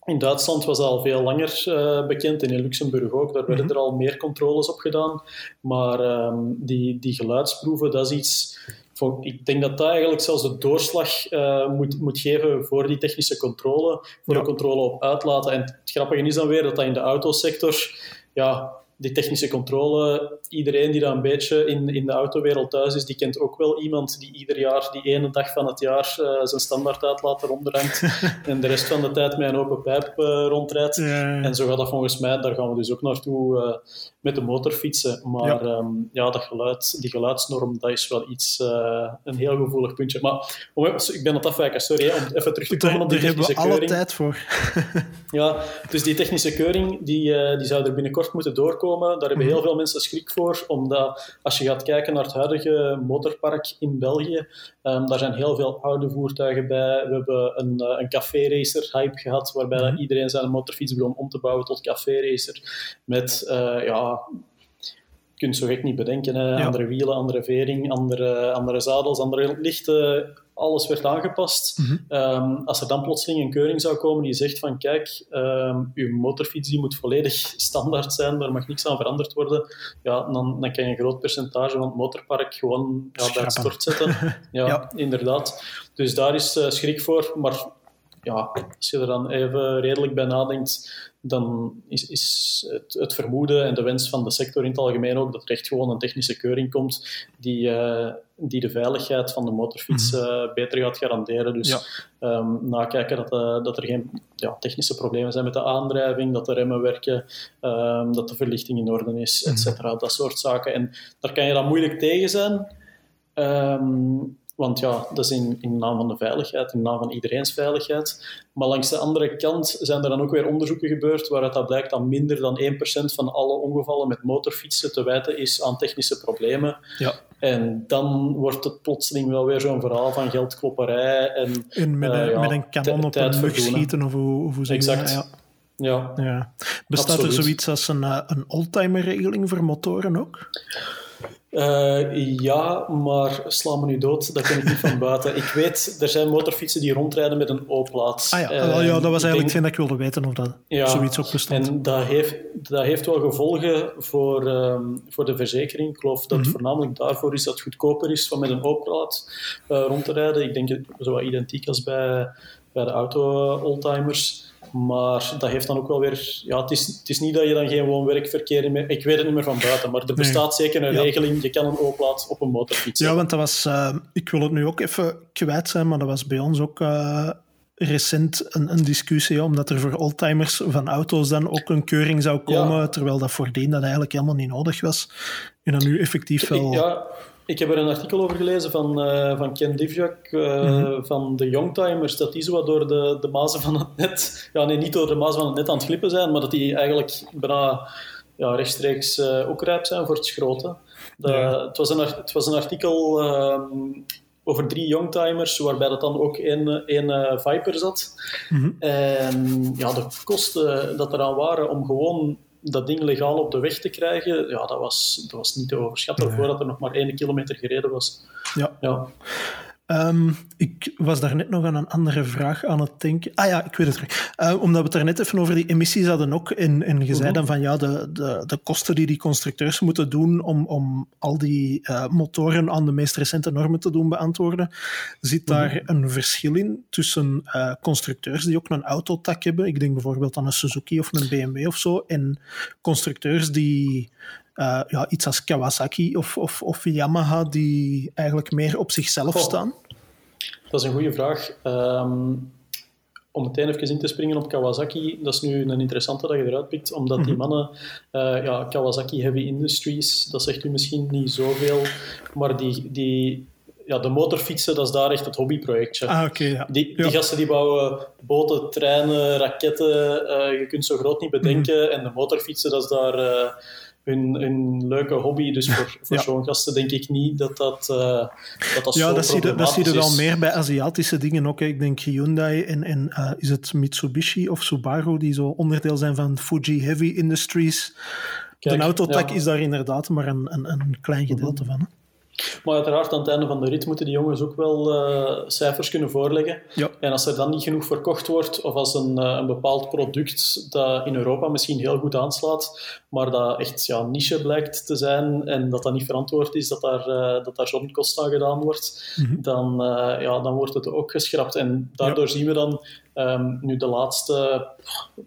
in Duitsland was dat al veel langer uh, bekend en in Luxemburg ook. Daar werden mhm. er al meer controles op gedaan. Maar um, die, die geluidsproeven, dat is iets. Voor, ik denk dat dat eigenlijk zelfs de doorslag uh, moet, moet geven voor die technische controle, voor de controle op uitlaten. En het grappige is dan weer dat dat in de autosector ja, die technische controle, iedereen die daar een beetje in, in de autowereld thuis is, die kent ook wel iemand die ieder jaar, die ene dag van het jaar, uh, zijn standaard uitlaat rondrijdt en de rest van de tijd met een open pijp uh, rondrijdt. En zo gaat dat volgens mij, daar gaan we dus ook naartoe uh, met de motorfietsen. Maar ja, um, ja dat geluid, die geluidsnorm, dat is wel iets, een heel gevoelig puntje. Maar om, ik ben het afwijken, sorry, om even terug te komen op die technische. Daar hebben we alle tijd voor. ja, dus die technische keuring, die, die zou er binnenkort moeten doorkomen. Daar hebben heel mhm. veel mensen schrik voor, omdat als je gaat kijken naar het huidige motorpark in België, um, daar zijn heel veel oude voertuigen bij. We hebben een, uh, een café-racer-hype gehad, waarbij mm iedereen zijn motorfiets begon om te bouwen tot café-racer. Met, uh, ja, je kunt zo gek niet bedenken. Hè? Andere wielen, andere vering, andere, andere zadels, andere lichten alles werd aangepast. Mhm. Ehm, als er dan plotseling een keuring zou komen die zegt van kijk, um, uw motorfiets die moet volledig standaard zijn, daar mag niks aan veranderd worden, ja, dan, dan kan je een groot percentage van het motorpark gewoon ja, bij het stort zetten. Ja, inderdaad. Dus daar is uh, schrik voor. Maar ja, als je er dan even redelijk bij nadenkt, dan is, is het, het, vermoeden en de wens van de sector in het algemeen ook dat er echt gewoon een technische keuring komt die, uh, die de veiligheid van de motorfiets uh, beter gaat garanderen. Dus ja. um, nakijken dat, uh, dat er geen ja, technische problemen zijn met de aandrijving, dat de remmen werken, um, dat de verlichting in orde is, et cetera. Dat soort zaken. En daar kan je dan moeilijk tegen zijn. Um, want ja, dat is in, in naam van de veiligheid, in naam van iedereen's veiligheid. Maar langs de andere kant zijn er dan ook weer onderzoeken gebeurd waaruit dat blijkt dat minder dan 1% van alle ongevallen met motorfietsen te wijten is aan technische problemen. Ja. En dan wordt het plotseling wel weer zo'n verhaal van geldklopperij en... en met, een, uh, met een kanon op een mug schieten, of hoe, hoe zeg je exact. dat? Ja. Ja. ja. Bestaat Absoluut. er zoiets als een, uh, een oldtimer-regeling voor motoren ook? Uh, ja, maar sla me nu dood, dat ken ik niet van buiten. Ik weet, er zijn motorfietsen die rondrijden met een O-plaat. Ah ja, uh, ja, dat was eigenlijk hetgeen dat ik wilde weten of dat ja, zoiets ook bestond. En dat heeft, dat heeft wel gevolgen voor, um, voor de verzekering. Ik geloof dat Mhm. het voornamelijk daarvoor is dat het goedkoper is van met een O-plaat uh, rond te rijden. Ik denk zo wat identiek als bij, bij de auto-oldtimers. Maar dat heeft dan ook wel weer... Ja, het, is, het is niet dat je dan geen woon-werkverkeer meer... Ik weet het niet meer van buiten, maar er bestaat nee. zeker een ja. regeling. Je kan een O-plaat op een motorfiets Ja, want dat was... Uh, ik wil het nu ook even kwijt zijn, maar dat was bij ons ook... Uh, recent een, een discussie, omdat er voor oldtimers van auto's dan ook een keuring zou komen, ja. terwijl dat voordien dat eigenlijk helemaal niet nodig was. En dan nu effectief wel... Ja, ik heb er een artikel over gelezen van, uh, van Ken Divjak uh, mm-hmm. van de Youngtimers, dat die zo wat door de, de mazen van het net, ja nee, niet door de mazen van het net aan het glippen zijn, maar dat die eigenlijk bijna ja, rechtstreeks uh, ook rijp zijn voor het schroten. Ja. het, was een, het was een artikel um, over drie youngtimers, waarbij dat dan ook één, één Viper zat. Mm-hmm. En ja, de kosten dat eraan waren om gewoon dat ding legaal op de weg te krijgen, ja, dat, was, dat was niet te overschatten nee. voordat er nog maar één kilometer gereden was. Ja. ja. Um, ik was daar net nog aan een andere vraag aan het denken. Ah ja, ik weet het terug. Uh, omdat we het daar net even over die emissies hadden ook. En, en je zei dan van ja, de, de, de kosten die die constructeurs moeten doen om, om al die uh, motoren aan de meest recente normen te doen beantwoorden. Zit daar mm-hmm. een verschil in tussen uh, constructeurs die ook een autotak hebben? Ik denk bijvoorbeeld aan een Suzuki of een BMW of zo. En constructeurs die uh, ja, iets als Kawasaki of, of, of Yamaha die eigenlijk meer op zichzelf oh. staan? Dat is een goede vraag. Um, om meteen even in te springen op Kawasaki, dat is nu een interessante dat je eruit pikt, omdat die mannen, uh, ja, Kawasaki Heavy Industries, dat zegt u misschien niet zoveel, maar die, die ja, de motorfietsen, dat is daar echt het hobbyprojectje. Ah, okay, ja. die, die ja. gasten die bouwen boten, treinen, raketten, uh, je kunt zo groot niet bedenken. Mm-hmm. En de motorfietsen, dat is daar uh, hun, hun leuke hobby. Dus voor, voor ja. zo'n gasten denk ik niet dat dat, uh, dat, dat ja, zo dat zie, je, dat zie je is. wel meer bij Aziatische dingen ook. Hè. Ik denk Hyundai en, en uh, is het Mitsubishi of Subaru, die zo onderdeel zijn van Fuji Heavy Industries. Kijk, de autotak ja. is daar inderdaad maar een, een, een klein gedeelte mm-hmm. van. Hè. Maar uiteraard, aan het einde van de rit moeten die jongens ook wel uh, cijfers kunnen voorleggen. Ja. En als er dan niet genoeg verkocht wordt, of als een, uh, een bepaald product dat in Europa misschien heel goed aanslaat, maar dat echt ja, niche blijkt te zijn en dat dat niet verantwoord is, dat daar, uh, dat daar zo'n kost aan gedaan wordt, mm-hmm. dan, ja, dan wordt het ook geschrapt. En daardoor ja. zien we dan Um, nu de laatste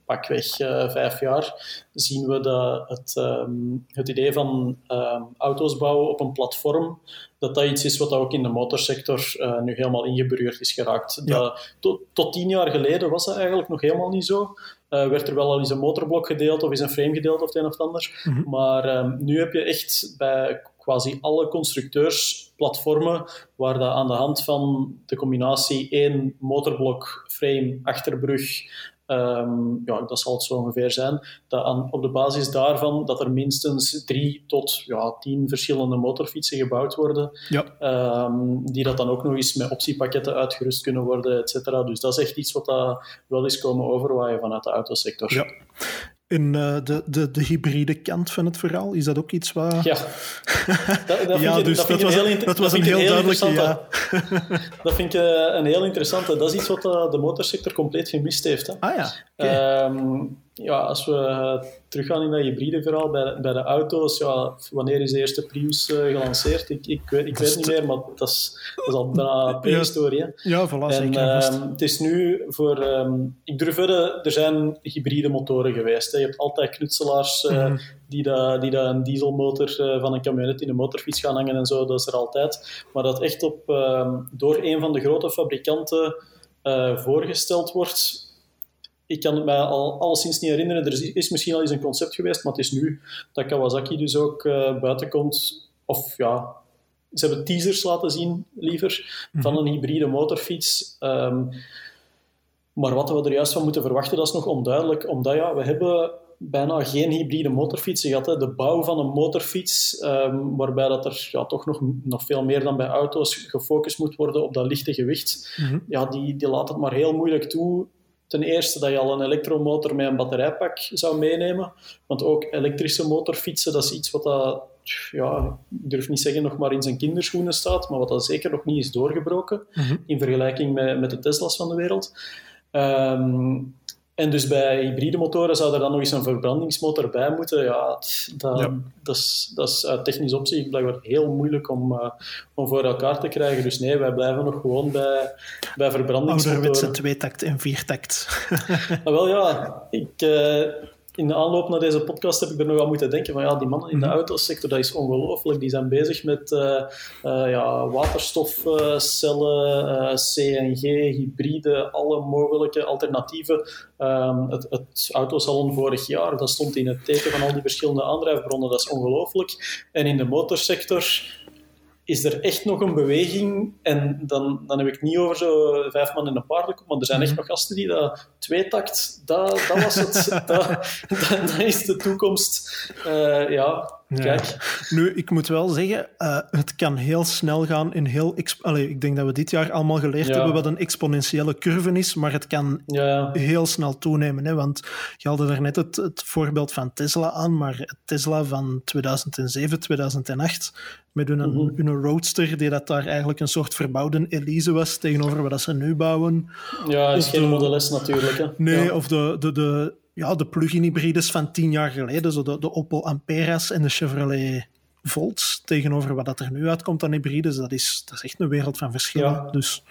pakweg vijf jaar zien we dat het, um, het idee van um, auto's bouwen op een platform, dat dat iets is wat ook in de motorsector uh, nu helemaal ingeburgerd is geraakt. Ja. Dat, tot, tot tien jaar geleden was dat eigenlijk nog helemaal niet zo. Uh, werd er wel al eens een motorblok gedeeld of is een frame gedeeld of het een of het ander. Mm-hmm. Maar nu heb je echt bij quasi alle constructeursplatformen waar dat aan de hand van de combinatie één motorblok, frame, achterbrug, um, ja, dat zal het zo ongeveer zijn, dat aan, op de basis daarvan dat er minstens drie tot ja, tien verschillende motorfietsen gebouwd worden, ja. um, die dat dan ook nog eens met optiepakketten uitgerust kunnen worden, et cetera. Dus dat is echt iets wat dat wel is komen overwaaien vanuit de autosector. Ja. En uh, de, de, de hybride kant van het verhaal, is dat ook iets wat... Ja, dat, dat ja ik, dus dat, dat, was, heel, dat was een heel, heel duidelijke ja. dat vind ik een heel interessante. Dat is iets wat uh, de motorsector compleet gemist heeft. Hè. Ah ja. Okay. Um, ja, als we teruggaan in dat hybride verhaal bij de, bij de auto's, ja, wanneer is de eerste Prius uh, gelanceerd? Ik, ik, weet, ik weet niet meer, maar dat is, dat is al bijna prehistorie. Ja, ja voilà, en, zeker. Uh, het is nu voor... Um, ik durf verder, er zijn hybride motoren geweest. Hè. Je hebt altijd knutselaars uh, mm-hmm. die, da, die da een dieselmotor uh, van een camionet in een motorfiets gaan hangen en zo, dat is er altijd. Maar dat echt op, door een van de grote fabrikanten voorgesteld wordt ik kan het mij al alleszins niet herinneren. Er is misschien al eens een concept geweest, maar het is nu dat Kawasaki dus ook uh, buiten komt. Of ja, ze hebben teasers laten zien, liever, van een hybride motorfiets. Um, maar wat we er juist van moeten verwachten, dat is nog onduidelijk. Omdat ja, we hebben bijna geen hybride motorfietsen gehad. Hè. De bouw van een motorfiets, um, waarbij dat er ja, toch nog, nog veel meer dan bij auto's gefocust moet worden op dat lichte gewicht, mhm. ja, die, die laat het maar heel moeilijk toe. Ten eerste dat je al een elektromotor met een batterijpak zou meenemen. Want ook elektrische motorfietsen, dat is iets wat dat, ja, ik durf niet zeggen nog maar in zijn kinderschoenen staat, maar wat dat zeker nog niet is doorgebroken mhm. in vergelijking met, met de Tesla's van de wereld. Um, en dus bij hybride motoren zou er dan nog eens een verbrandingsmotor bij moeten. Ja, dat, dat, is, dat is uit technisch opzicht blijkbaar heel moeilijk om, uh, om voor elkaar te krijgen. Dus nee, wij blijven nog gewoon bij, bij verbrandingsmotoren. Ouderwetse tweetakt en viertakt. ah, wel ja, ik... Uh, in de aanloop naar deze podcast heb ik er nog aan moeten denken van ja, die mannen in de mhm. autosector, dat is ongelooflijk. Die zijn bezig met uh, uh, ja, waterstofcellen, uh, CNG, hybride, alle mogelijke alternatieven. Um, het, het autosalon vorig jaar, dat stond in het teken van al die verschillende aandrijfbronnen. Dat is ongelooflijk. En in de motorsector is er echt nog een beweging. En dan, dan heb ik het niet over zo vijf man in een paardenkop, maar er zijn echt mhm. nog gasten die dat tweetakt, dat, dat was het. dat, dat, is de toekomst. Uh, ja, Kijk. Nu, ik moet wel zeggen, uh, het kan heel snel gaan in heel... Allee, ik denk dat we dit jaar allemaal geleerd hebben wat een exponentiële curve is, maar het kan ja. heel snel toenemen. Hè? Want je haalde daarnet het, het voorbeeld van Tesla aan, maar Tesla van 2007, 2008, met hun, mm -hmm. hun roadster, die dat daar eigenlijk een soort verbouwde Elise was tegenover wat ze nu bouwen. Ja, is geen Model S natuurlijk. Hè? Nee, of de, de, de ja, de plug-in hybrides van tien jaar geleden, zo de, de Opel Amperas en de Chevrolet Volts, tegenover wat dat er nu uitkomt aan hybrides, dat is, dat is echt een wereld van verschillen. Dus...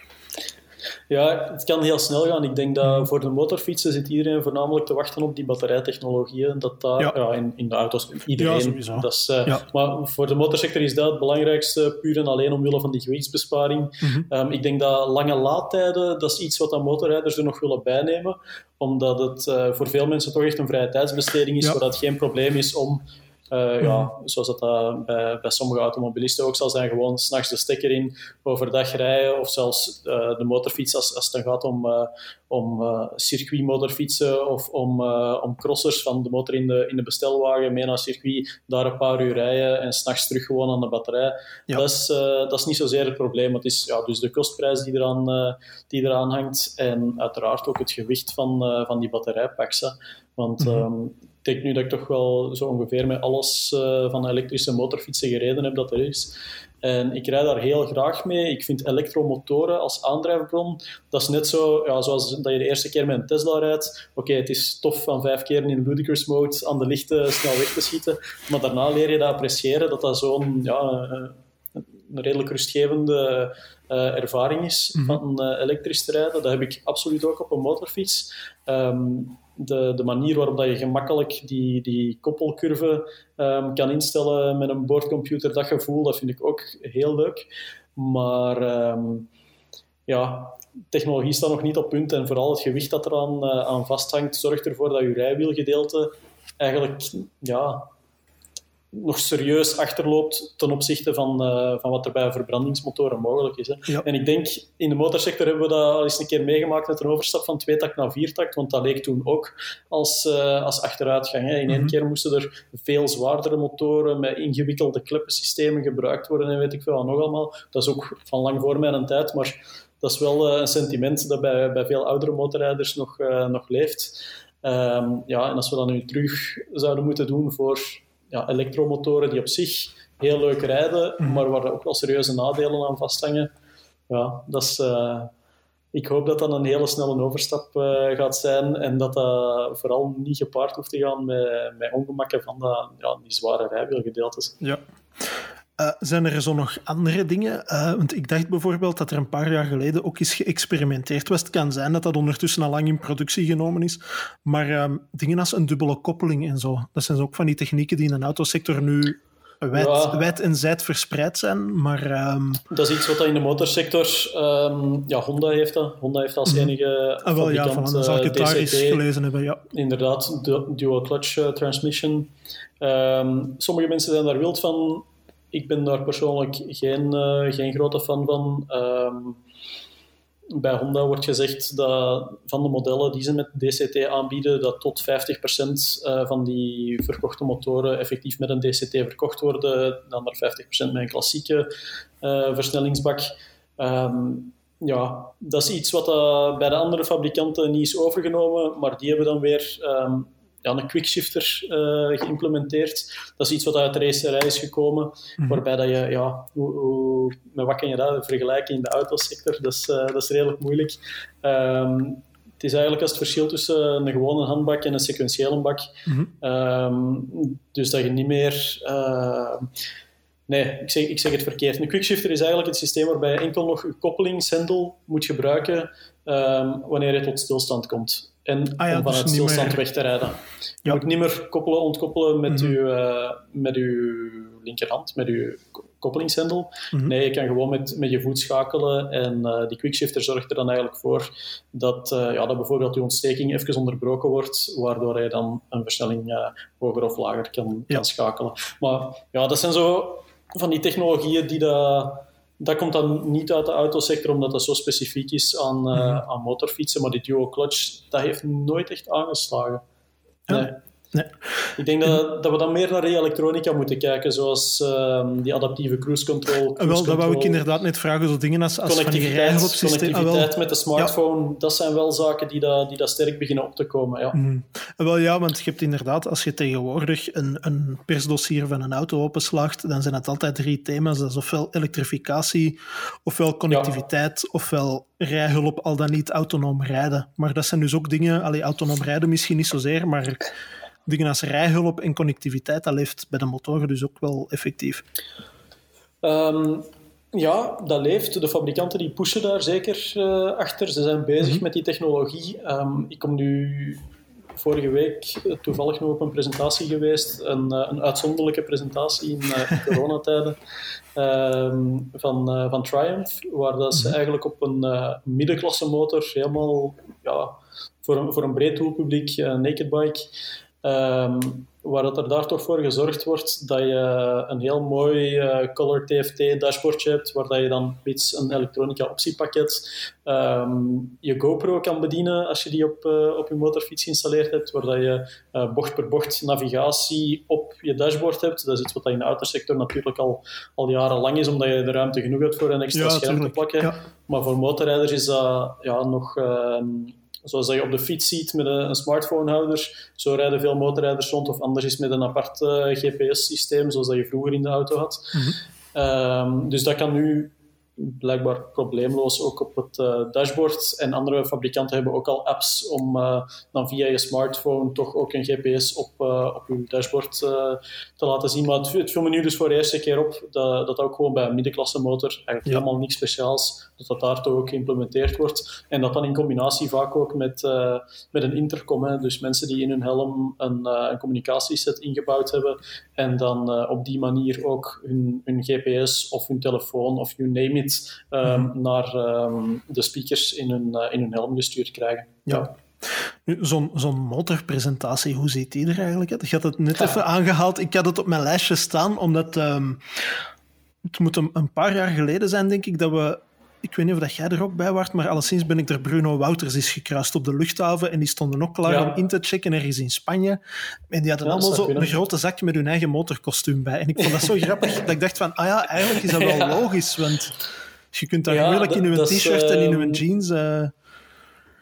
Ja, het kan heel snel gaan. Ik denk dat voor de motorfietsen zit iedereen voornamelijk te wachten op die batterijtechnologieën. Dat daar, ja. in, in de auto's, iedereen. Ja, dat is, uh, Maar voor de motorsector is dat het belangrijkste, puur en alleen omwille van die gewichtsbesparing. Mm um, ik denk dat lange laadtijden, dat is iets wat de motorrijders er nog willen bijnemen omdat het uh, voor veel mensen toch echt een vrije tijdsbesteding is, waar het geen probleem is om uh, ja, mhm. zoals dat uh, bij, bij sommige automobilisten ook zal zijn, gewoon s'nachts de stekker in, overdag rijden, of zelfs uh, de motorfiets als, als het dan gaat om, om circuitmotorfietsen of om, om crossers van de motor in de, in de bestelwagen mee naar circuit, daar een paar uur rijden en s'nachts terug gewoon aan de batterij. Dat, is, dat is niet zozeer het probleem. Het is ja, dus de kostprijs die eraan, die eraan hangt en uiteraard ook het gewicht van, van die batterijpacks. Want mm -hmm ik denk nu dat ik toch wel zo ongeveer met alles uh, van elektrische motorfietsen gereden heb dat er is. En ik rijd daar heel graag mee. Ik vind elektromotoren als aandrijfbron, dat is net zo ja, zoals dat je de eerste keer met een Tesla rijdt. Oké, het is tof van vijf keer in ludicrous mode aan de lichten snel weg te schieten. Maar daarna leer je dat appreciëren, dat dat zo'n ja, een redelijk rustgevende uh, ervaring is mm -hmm. van uh, elektrisch te rijden. Dat heb ik absoluut ook op een motorfiets. Um, de, de manier waarop dat je gemakkelijk die, die koppelcurve um, kan instellen met een boordcomputer, dat gevoel, dat vind ik ook heel leuk. Maar um, ja, technologie staat nog niet op punt en vooral het gewicht dat eraan uh, aan vasthangt, zorgt ervoor dat je rijwielgedeelte eigenlijk ja, nog serieus achterloopt ten opzichte van, uh, van wat er bij verbrandingsmotoren mogelijk is. Hè. En ik denk, in de motorsector hebben we dat al eens een keer meegemaakt met een overstap van tweetakt naar viertakt, want dat leek toen ook als, uh, als achteruitgang. Hè. In één mhm. keer moesten er veel zwaardere motoren met ingewikkelde kleppensystemen gebruikt worden en weet ik veel nog allemaal. Dat is ook van lang voor mijn tijd, maar dat is wel uh, een sentiment dat bij, bij veel oudere motorrijders nog, nog leeft. Um, ja, en als we dat nu terug zouden moeten doen voor ja, elektromotoren die op zich heel leuk rijden, mhm. maar waar ook wel serieuze nadelen aan vasthangen. Ja, dat is, uh, ik hoop dat dat een hele snelle overstap uh, gaat zijn en dat dat vooral niet gepaard hoeft te gaan met, met ongemakken van de, ja, die zware rijwielgedeeltes. Ja. Uh, zijn er zo nog andere dingen? Uh, want ik dacht bijvoorbeeld dat er een paar jaar geleden ook eens geëxperimenteerd was. Het kan zijn dat dat ondertussen al lang in productie genomen is. Maar uh, dingen als een dubbele koppeling en zo. Dat zijn ook van die technieken die in de autosector nu wijd, ja. wijd en zijd verspreid zijn. Maar, um... Dat is iets wat in de motorsector... Um, ja, Honda heeft dat. Honda heeft als mhm. enige ah, wel, ja, van zal ik het daar eens gelezen hebben. Ja. Inderdaad, dual clutch transmission. Sommige mensen zijn daar wild van ik ben daar persoonlijk geen, geen grote fan van. Ehm, bij Honda wordt gezegd dat van de modellen die ze met DCT aanbieden, dat tot 50% eh, van die verkochte motoren effectief met een DCT verkocht worden, dan maar 50% met een klassieke uh, versnellingsbak. Ehm, ja, dat is iets wat uh, bij de andere fabrikanten niet is overgenomen, maar die hebben dan weer ehm, ja, een quickshifter uh, geïmplementeerd. Dat is iets wat uit de racerij is gekomen, mhm. waarbij dat je, ja, hoe, hoe, met wat kan je dat vergelijken in de autosector? Dat is, uh, dat is redelijk moeilijk. Um, het is eigenlijk als het verschil tussen een gewone handbak en een sequentiële bak. Mm -hmm. dus dat je niet meer... Uh, nee, ik zeg, ik zeg het verkeerd. Een quickshifter is eigenlijk het systeem waarbij je enkel nog je koppelingshendel moet gebruiken um, wanneer je tot stilstand komt en ah om vanuit dus stilstand weg te rijden. Je moet niet meer koppelen, ontkoppelen met, mm uw, uh, met uw linkerhand, met uw koppelingshendel. Mhm. Nee, je kan gewoon met, met je voet schakelen en uh, die quickshifter zorgt er dan eigenlijk voor dat, uh, ja, dat bijvoorbeeld je ontsteking even onderbroken wordt, waardoor je dan een versnelling hoger of lager kan, kan schakelen. Maar ja, dat zijn zo van die technologieën die dat dat komt dan niet uit de autosector, omdat dat zo specifiek is aan, uh, aan motorfietsen. Maar die dual clutch, dat heeft nooit echt aangeslagen. Nee. Nee. Ik denk dat, dat we dan meer naar elektronica moeten kijken, zoals uh, die adaptieve cruise control. Cruise wel, dat wou ik inderdaad net vragen, zo dingen als, als connectiviteit, van die connectiviteit ah, met de smartphone, dat zijn wel zaken die, dat, die dat sterk beginnen op te komen. Ja. Mm. Wel ja, want je hebt inderdaad, als je tegenwoordig een, een persdossier van een auto openslaagt, dan zijn het altijd drie thema's. Dat is ofwel elektrificatie, ofwel connectiviteit, ofwel rijhulp, al dan niet autonoom rijden. Maar dat zijn dus ook dingen, allee, autonoom rijden misschien niet zozeer, maar dingen als rijhulp en connectiviteit, dat leeft bij de motoren dus ook wel effectief. Ehm, ja, dat leeft. De fabrikanten die pushen daar zeker uh, achter. Ze zijn bezig mhm. met die technologie. Um, ik kom nu vorige week toevallig nog op een presentatie geweest, een, eh, een uitzonderlijke presentatie in, uh, coronatijden um, van, uh, van Triumph, waar dat ze mhm. eigenlijk op een middenklasse motor helemaal ja, voor, een, voor een breed doelpubliek, naked bike, Um, waar dat er daar toch voor gezorgd wordt dat je een heel mooi uh, Color TFT dashboardje hebt, waar dat je dan iets een elektronica optiepakket, um, je GoPro kan bedienen als je die op, uh, op je motorfiets geïnstalleerd hebt, waar dat je uh, bocht per bocht navigatie op je dashboard hebt. Dat is iets wat in de autosector natuurlijk al, al jarenlang is, omdat je de ruimte genoeg hebt voor een extra scherm te plakken. Maar voor motorrijders is dat ja, nog ehm, zoals je op de fiets ziet met een, smartphonehouder, zo rijden veel motorrijders rond, of anders is met een apart uh, GPS-systeem, zoals dat je vroeger in de auto had. Mm -hmm. dus dat kan nu blijkbaar probleemloos ook op het uh, dashboard. En andere fabrikanten hebben ook al apps om uh, dan via je smartphone toch ook een GPS op, uh, op je dashboard te laten zien. Maar het, het viel me nu dus voor de eerste keer op dat dat ook gewoon bij een middenklasse motor eigenlijk helemaal niks speciaals, dat dat daar toch ook geïmplementeerd wordt. En dat dan in combinatie vaak ook met, met een intercom. Hè. Dus mensen die in hun helm een, een communicatieset ingebouwd hebben en dan op die manier ook hun, hun GPS of hun telefoon of you name it Ehm, mhm. naar ehm, de speakers in hun, uh, in hun helm gestuurd krijgen. Ja. Zo'n zo'n motorpresentatie, hoe ziet die er eigenlijk uit? Ik had het net even aangehaald. Ik had het op mijn lijstje staan, omdat um, het moet een, een, paar jaar geleden zijn, denk ik, dat we ik weet niet of dat jij er ook bij was, maar alleszins ben ik er Bruno Wouters is gekruist op de luchthaven en die stonden ook klaar om in te checken ergens in Spanje. En die hadden allemaal zo een grote zak met hun eigen motorkostuum bij. En ik vond dat zo grappig dat ik dacht van, ah ja, eigenlijk is dat wel logisch, want je kunt daar moeilijk in je t-shirt en in je ehm, jeans... Uh...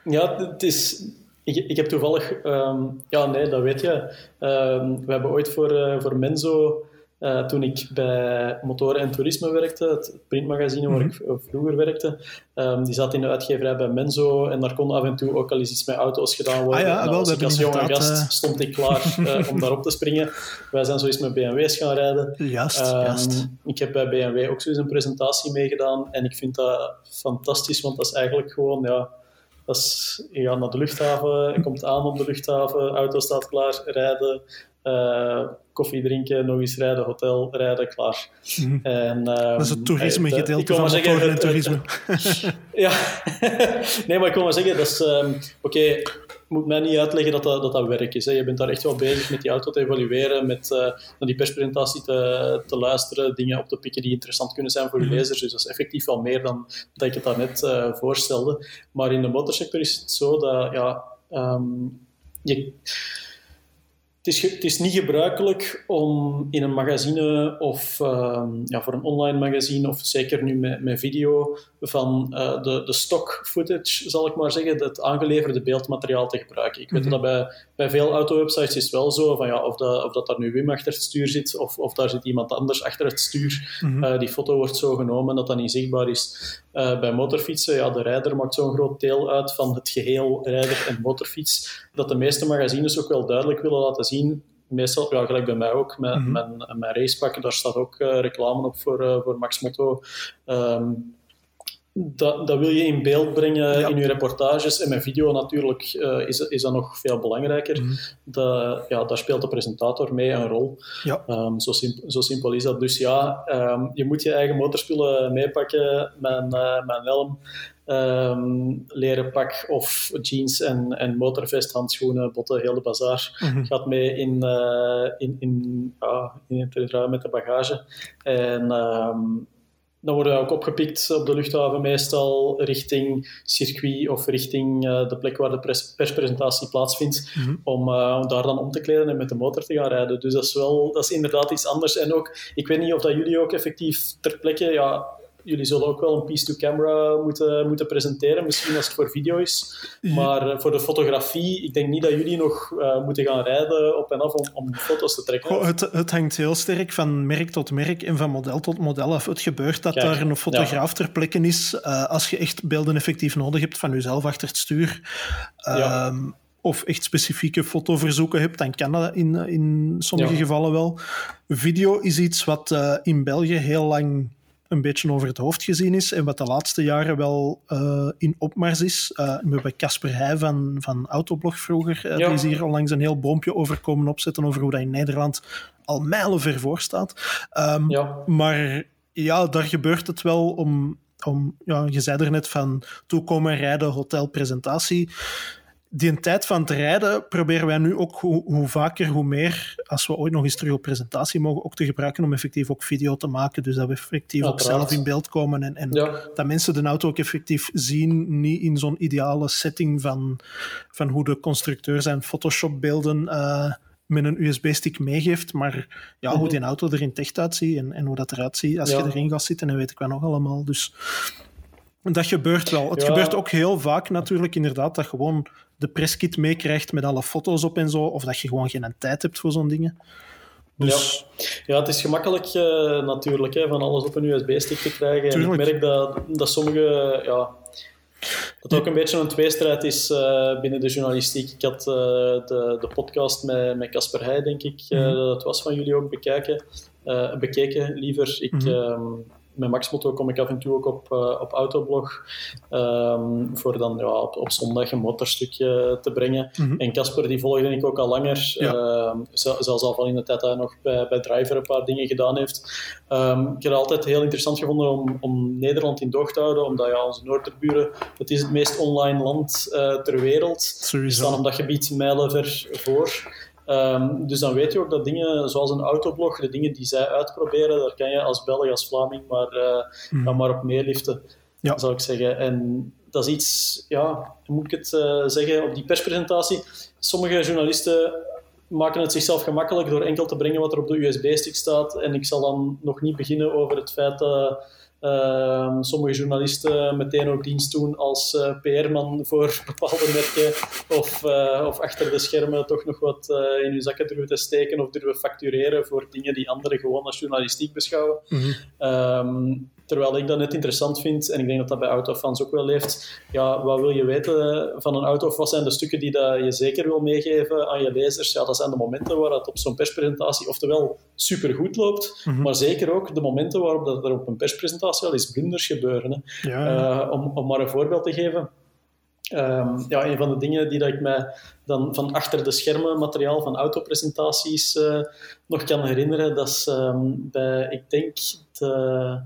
Ja, het is... Ik, ik heb toevallig... Um, ja, nee, dat weet je. Um, we hebben ooit voor, uh, voor Menzo uh, toen ik bij Motoren en Toerisme werkte, het printmagazine waar ik mhm. vroeger werkte, um, die zat in de uitgeverij bij Menzo en daar kon af en toe ook al eens iets met auto's gedaan worden. Ah ja, en wel, als ik als jonge gast uh... stond ik klaar uh, om daarop te springen. Wij zijn zo eens met BMW's gaan rijden. Juist, um, juist. Ik heb bij BMW ook zo eens een presentatie meegedaan en ik vind dat fantastisch, want dat is eigenlijk gewoon... Ja, dat is, je gaat naar de luchthaven, je komt aan op de luchthaven, auto staat klaar, rijden, uh, koffie drinken, nog eens rijden, hotel rijden, klaar. Mm. En, dat is het toerisme gedeelte van het, toerisme. ja, nee, maar ik wil maar zeggen, dat is... Um, Oké, okay, moet mij niet uitleggen dat dat, dat, dat werk is. Hè. Je bent daar echt wel bezig met die auto te evalueren, met uh, naar die perspresentatie te, te luisteren, dingen op te pikken die interessant kunnen zijn voor je mhm. lezers. Dus dat is effectief wel meer dan dat ik het daarnet uh, voorstelde. Maar in de motorsector is het zo dat ja, um, je is, het is niet gebruikelijk om in een magazine of ehm, ja, voor een online magazine, of zeker nu met, met video, van uh, de, de stock footage, zal ik maar zeggen, het aangeleverde beeldmateriaal te gebruiken. Ik weet mhm. dat bij, bij veel auto-websites is het wel zo, van, ja, of, dat, of dat daar nu Wim achter het stuur zit, of, of daar zit iemand anders achter het stuur. Mm die foto wordt zo genomen dat dat niet zichtbaar is. Uh, bij motorfietsen, ja, de rijder maakt zo'n groot deel uit van het geheel rijder en motorfiets, dat de meeste magazines ook wel duidelijk willen laten zien meestal, ja, gelijk bij mij ook, met, mm mijn, mijn racepak, daar staat ook uh, reclame op voor, uh, voor Max Motto. Um, dat, dat wil je in beeld brengen in je reportages. En met video natuurlijk uh, is, is dat nog veel belangrijker. Mm ja, daar speelt de presentator mee een rol. Ja. Um, zo, simpel, zo simpel is dat. Dus ja, um, je moet je eigen motorspullen meepakken. Mijn, uh, mijn helm, um, leren pak of jeans en, en motorvest, handschoenen, botten, heel de bazaar. Mm -hmm. Gaat mee in, uh, in, in, in het met de bagage. En dan worden we ook opgepikt op de luchthaven meestal richting circuit of richting uh, de plek waar de pers perspresentatie plaatsvindt, mm -hmm. om, uh, om daar dan om te kleden en met de motor te gaan rijden. Dus dat is wel, dat is inderdaad iets anders. En ook, ik weet niet of dat jullie ook effectief ter plekke, ja, jullie zullen ook wel een piece-to-camera moeten, moeten presenteren, misschien als het voor video is. Maar eh, voor de fotografie, ik denk niet dat jullie nog uh, moeten gaan rijden op en af om, om foto's te trekken. Goh, het, het, hangt heel sterk van merk tot merk en van model tot model af. Het gebeurt dat Kijk, daar een fotograaf ter plekke is uh, als je echt beelden effectief nodig hebt van jezelf achter het stuur. Ja. Um, of echt specifieke fotoverzoeken hebt, dan kan dat in, in sommige ja. gevallen wel. Video is iets wat uh, in België heel lang een beetje over het hoofd gezien is en wat de laatste jaren wel uh, in opmars is. Uh, we hebben Casper Heij van, van Autoblog vroeger, uh, ja. die is hier onlangs een heel boompje over komen opzetten over hoe dat in Nederland al mijlenver voor staat. Um, ja. Maar ja, daar gebeurt het wel om, om ja, je zei er net van toekomen, rijden, hotel, presentatie die tijd van het rijden proberen wij nu ook hoe, hoe, vaker, hoe meer, als we ooit nog eens terug op presentatie mogen, ook te gebruiken om effectief ook video te maken. Dus dat we effectief ook zelf in beeld komen en, en ja. dat mensen de auto ook effectief zien, niet in zo'n ideale setting van, van hoe de constructeur zijn Photoshop-beelden uh, met een USB-stick meegeeft, maar ja, hoe mhm. die auto er in echt uitziet en, en hoe dat eruit ziet als ja. je erin gaat zitten en weet ik wel nog allemaal. Dus dat gebeurt wel. Het ja. gebeurt ook heel vaak natuurlijk inderdaad dat gewoon de presskit meekrijgt met alle foto's op en zo, of dat je gewoon geen tijd hebt voor zo'n dingen. Dus... Ja. ja, het is gemakkelijk uh, natuurlijk hè, van alles op een USB-stick te krijgen. Tuurlijk. En ik merk dat, dat sommige... Ja, dat ook een beetje een tweestrijd is uh, binnen de journalistiek. Ik had uh, de, de podcast met Casper Heij, denk ik, mm -hmm. dat was van jullie ook bekijken, bekeken, liever. Ik... Mm -hmm met Max Motto kom ik af en toe ook op, uh, op Autoblog. Um, voor dan ja, op, op, zondag een motorstukje te brengen. Mm -hmm. En Casper, die volgde ik ook al langer. Ja. Uh, zelfs al van in de tijd dat hij nog bij, bij Driver een paar dingen gedaan heeft. Um, ik heb het altijd heel interessant gevonden om, om Nederland in doog te houden. Omdat ja, onze Noorderburen, het is het meest online land uh, ter wereld. Sowieso. We staan op dat gebied mijlenver voor. Um, dus dan weet je ook dat dingen zoals een autoblog, de dingen die zij uitproberen, daar kan je als Belg, als Vlaming maar, uh, mm. maar op meeliften, ja. zou ik zeggen. En dat is iets, ja, hoe moet ik het uh, zeggen, op die perspresentatie. Sommige journalisten maken het zichzelf gemakkelijk door enkel te brengen wat er op de USB-stick staat. En ik zal dan nog niet beginnen over het feit dat Uh, sommige journalisten meteen ook dienst doen als uh, PR-man voor bepaalde merken of, uh, of achter de schermen toch nog wat eh, in hun zakken durven te steken of durven factureren voor dingen die anderen gewoon als journalistiek beschouwen. Mm -hmm. um, Terwijl ik dat net interessant vind, en ik denk dat dat bij autofans ook wel leeft. Ja, wat wil je weten van een auto? Of wat zijn de stukken die dat je zeker wil meegeven aan je lezers? Ja, dat zijn de momenten waar het op zo'n perspresentatie oftewel supergoed loopt, mm -hmm. maar zeker ook de momenten waarop dat er op een perspresentatie wel eens blunders gebeuren. Hè. Ja. Uh, om, om maar een voorbeeld te geven. Um, ja, een van de dingen die dat ik mij dan van achter de schermen materiaal van autopresentaties uh, nog kan herinneren, dat is um, bij, ik denk, de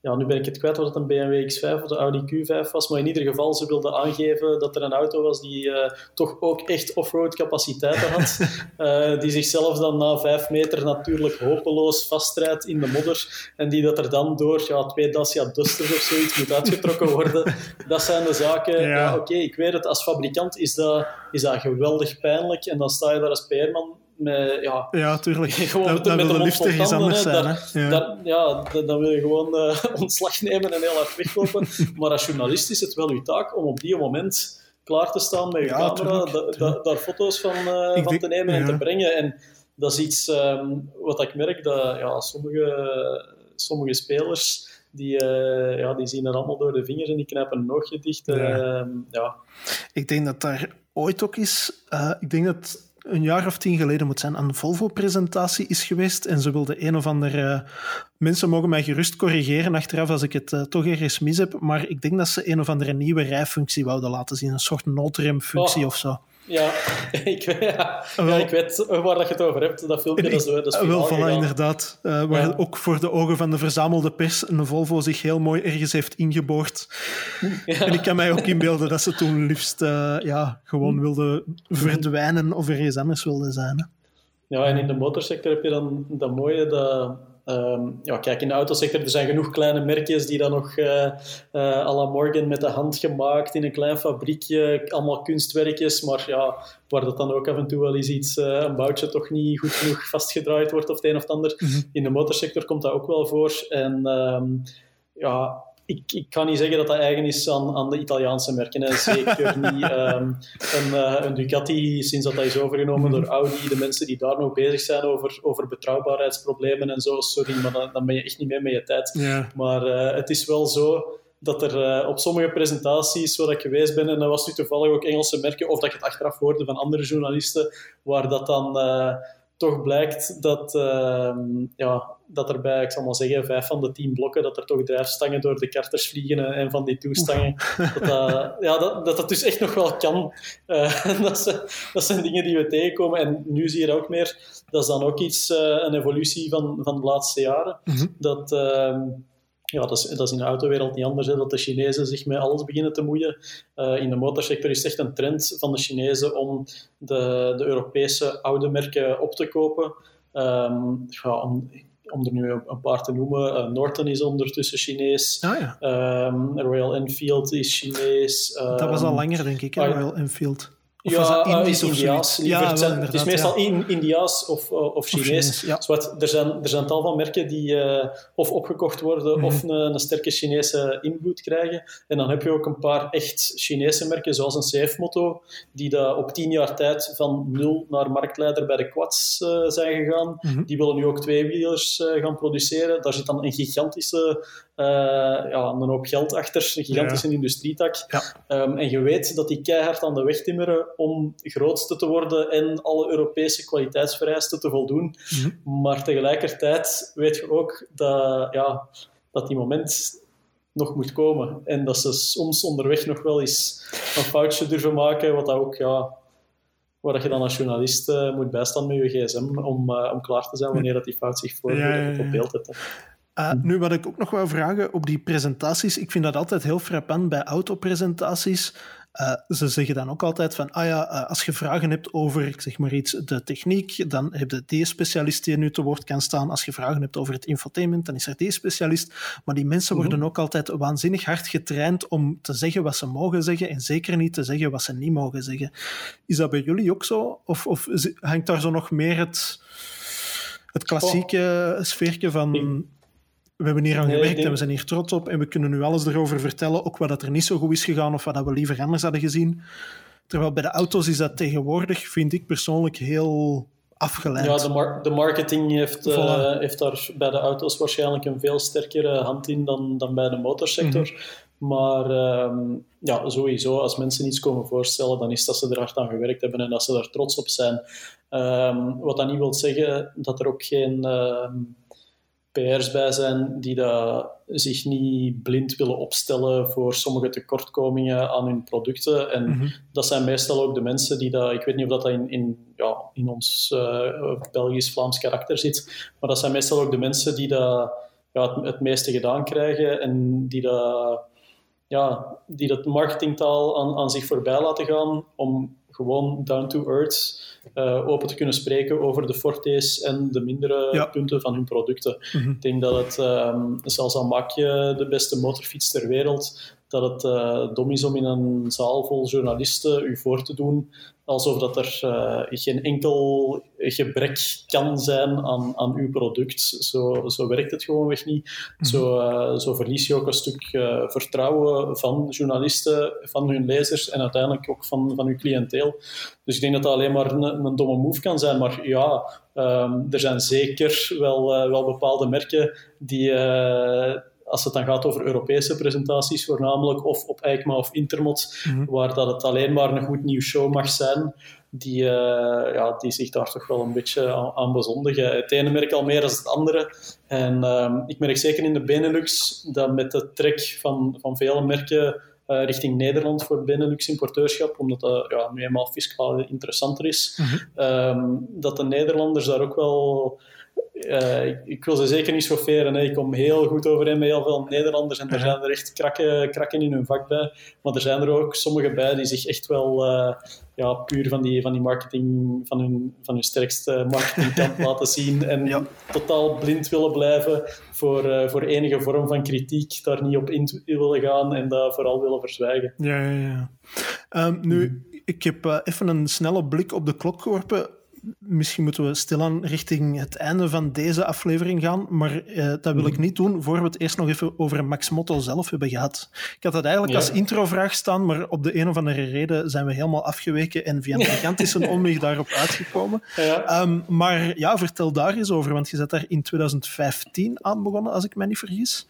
ja, nu ben ik het kwijt wat het een BMW X5 of de Audi Q5 was, maar in ieder geval, ze wilden aangeven dat er een auto was die uh, toch ook echt offroad capaciteiten had, uh, die zichzelf dan na vijf meter natuurlijk hopeloos vastrijdt in de modder en die dat er dan door ja, twee Dacia Dusters of zoiets moet uitgetrokken worden. Dat zijn de zaken. Ja, ja oké, ik weet het, als fabrikant is dat, is dat geweldig pijnlijk en dan sta je daar als PR-man met, ja, ja, tuurlijk. Gewoon dat, met de liefde iets anders zijn. ja. Dat, ja, dan wil je gewoon uh, ontslag nemen en heel hard weglopen. maar als journalist is het wel uw taak om op die moment klaar te staan met je ja, camera, tuurlijk, daar foto's van, uh, van denk, te nemen en te brengen. En dat is iets um, wat ik merk, dat ja, sommige, sommige spelers... Die, uh, ja, die zien er allemaal door de vingers en die knijpen een oogje dicht. Ja. Uh, ja. Ik denk dat daar ooit ook is... ik denk dat een jaar of tien geleden moet zijn, een Volvo-presentatie is geweest. En ze wilde een of andere... Uh, mensen mogen mij gerust corrigeren achteraf als ik het uh, toch ergens mis heb. Maar ik denk dat ze een of andere nieuwe rijfunctie wouden laten zien. Een soort noodremfunctie oh. of zo. Ja, ik, ja, ja, ik weet waar dat je het over hebt. Dat filmpje, dat is, dat is Wel, voilà, inderdaad. Uh, waar ja. ook voor de ogen van de verzamelde pers een Volvo zich heel mooi ergens heeft ingeboord. Ja. En ik kan mij ook inbeelden dat ze toen liefst uh, ja, gewoon wilde verdwijnen of ergens anders wilde zijn. Hè. Ja, en in de motorsector heb je dan dat mooie dat Um, ja, kijk, in de autosector er zijn genoeg kleine merkjes die dan nog uh, uh, à la Morgan met de hand gemaakt in een klein fabriekje, allemaal kunstwerkjes, maar ja, waar dat dan ook af en toe wel eens iets, uh, een boutje toch niet goed genoeg vastgedraaid wordt of het een of het ander. Mm -hmm. In de motorsector komt dat ook wel voor. En um, ja, ik, ik kan niet zeggen dat dat eigen is aan, aan de Italiaanse merken. Hè. Zeker niet um, een, uh, een, Ducati, sinds dat dat is overgenomen door Audi. De mensen die daar nog bezig zijn over, over betrouwbaarheidsproblemen en zo. Sorry, maar dan, dan ben je echt niet mee met je tijd. Ja. Maar uh, het is wel zo dat er uh, op sommige presentaties waar ik geweest ben, en dat was nu toevallig ook Engelse merken, of dat je het achteraf hoorde van andere journalisten, waar dat dan toch blijkt dat, uh, ja, dat er bij, ik zal maar zeggen, vijf van de tien blokken, dat er toch drijfstangen door de karters vliegen en van die toestangen. Dat dat, ja, dat, dat dat dus echt nog wel kan. Uh, dat, zijn, dat zijn dingen die we tegenkomen. En nu zie je ook meer, dat is dan ook iets, uh, een evolutie van, van de laatste jaren. Mm -hmm. Dat ehm, ja, dat is, dat is in de autowereld niet anders, hè, dat de Chinezen zich met alles beginnen te moeien. Uh, in de motorsector is het echt een trend van de Chinezen om de, de Europese oude merken op te kopen. Um, ja, om, om er nu een paar te noemen, uh, Norton is ondertussen Chinees. Ah, ja. um, Royal Enfield is Chinees. Um, dat was al langer, denk ik, hè, Royal Enfield. Of ja, uh, is Indiaas. Ja, wel, het is meestal ja. Indiaas of, uh, of Chinees. Of Chinees ja. Zowat, er, zijn, er zijn tal van merken die uh, of opgekocht worden mm -hmm. of een, een, sterke Chinese invloed krijgen. En dan heb je ook een paar echt Chinese merken, zoals een CF-moto, die dat op tien jaar tijd van nul naar marktleider bij de quads uh, zijn gegaan. Mm -hmm. Die willen nu ook tweewielers uh, gaan produceren. Daar zit dan een gigantische uh, ja, een hoop geld achter, een gigantische ja. industrietak. Ja. Um, en je weet dat die keihard aan de weg timmeren om grootste te worden en alle Europese kwaliteitsvereisten te voldoen. Mm -hmm. Maar tegelijkertijd weet je ook dat, ja, dat die moment nog moet komen. En dat ze soms onderweg nog wel eens een foutje durven maken, wat dat ook, ja, waar je dan als journalist uh, moet bijstaan met je gsm om, uh, om klaar te zijn wanneer dat die fout zich voordoet ja, ja, ja. op beeld hebt. Uh, nu, wat ik ook nog wou vragen op die presentaties, ik vind dat altijd heel frappant bij autopresentaties. Uh, ze zeggen dan ook altijd van, ah ja, uh, als je vragen hebt over, ik zeg maar iets, de techniek, dan heb je die specialist die nu te woord kan staan. Als je vragen hebt over het infotainment, dan is er die specialist. Maar die mensen mm -hmm. worden ook altijd waanzinnig hard getraind om te zeggen wat ze mogen zeggen en zeker niet te zeggen wat ze niet mogen zeggen. Is dat bij jullie ook zo? Of, of hangt daar zo nog meer het, het klassieke oh. sfeertje van... We hebben hier aan nee, gewerkt denk... en we zijn hier trots op en we kunnen nu alles erover vertellen, ook wat er niet zo goed is gegaan of wat we liever anders hadden gezien. Terwijl bij de auto's is dat tegenwoordig, vind ik persoonlijk, heel afgeleid. Ja, de, mar de marketing heeft, voilà. uh, heeft daar bij de auto's waarschijnlijk een veel sterkere hand in dan, dan bij de motorsector. Mm -hmm. Maar um, ja, sowieso, als mensen iets komen voorstellen, dan is dat ze er hard aan gewerkt hebben en dat ze daar trots op zijn. Um, wat dat niet wil zeggen dat er ook geen... Uh, PR's bij zijn die dat zich niet blind willen opstellen voor sommige tekortkomingen aan hun producten. En mm -hmm. dat zijn meestal ook de mensen die dat, ik weet niet of dat in, in, ja, in ons uh, Belgisch-Vlaams karakter zit, maar dat zijn meestal ook de mensen die dat ja, het, het meeste gedaan krijgen en die dat, ja, die dat marketingtaal aan, aan zich voorbij laten gaan om gewoon down to earth uh, open te kunnen spreken over de fortes en de mindere punten van hun producten. Mhm. Ik denk dat het, um, zelfs al maak je de beste motorfiets ter wereld, dat het uh, dom is om in een zaal vol journalisten u voor te doen alsof dat er uh, geen enkel gebrek kan zijn aan, aan uw product. Zo, zo werkt het gewoonweg niet. Mhm. Zo, uh, zo verlies je ook een stuk uh, vertrouwen van journalisten, van hun lezers en uiteindelijk ook van, van uw cliënteel. Dus ik denk dat dat alleen maar een, een domme move kan zijn. Maar ja, um, er zijn zeker wel, wel bepaalde merken die als het dan gaat over Europese presentaties voornamelijk, of op EICMA of Intermot, mhm. waar dat het alleen maar een goed nieuw show mag zijn, die, uh, ja, die zich daar toch wel een beetje aan, aan bezondigen. Het ene merk al meer dan het andere. En uh, ik merk zeker in de Benelux dat met de trek van, van vele merken uh, richting Nederland voor Benelux-importeurschap, omdat dat ja, nu eenmaal fiscaal interessanter is, mm -hmm. dat de Nederlanders daar ook wel uh, ik, ik, wil ze zeker niet schofferen. Hè. Ik kom heel goed overeen met heel veel Nederlanders en er zijn er echt krakken, krakken in hun vak bij. Maar er zijn er ook sommige bij die zich echt wel uh, ja, puur van die, van die marketing, van hun, van hun sterkste marketingkant laten zien en totaal blind willen blijven voor, uh, voor enige vorm van kritiek, daar niet op in willen gaan en dat vooral willen verzwijgen. Ja, ja, ja. Um, nu, ik heb even een snelle blik op de klok geworpen misschien moeten we stilaan richting het einde van deze aflevering gaan, maar eh, dat wil ik mhm. niet doen voor we het eerst nog even over Max Motto zelf hebben gehad. Ik had dat eigenlijk als introvraag staan, maar op de een of andere reden zijn we helemaal afgeweken en via een gigantische omweg daarop uitgekomen. Ja. Ehm, maar ja, vertel daar eens over, want je zet daar in 2015 aan begonnen, als ik me niet vergis.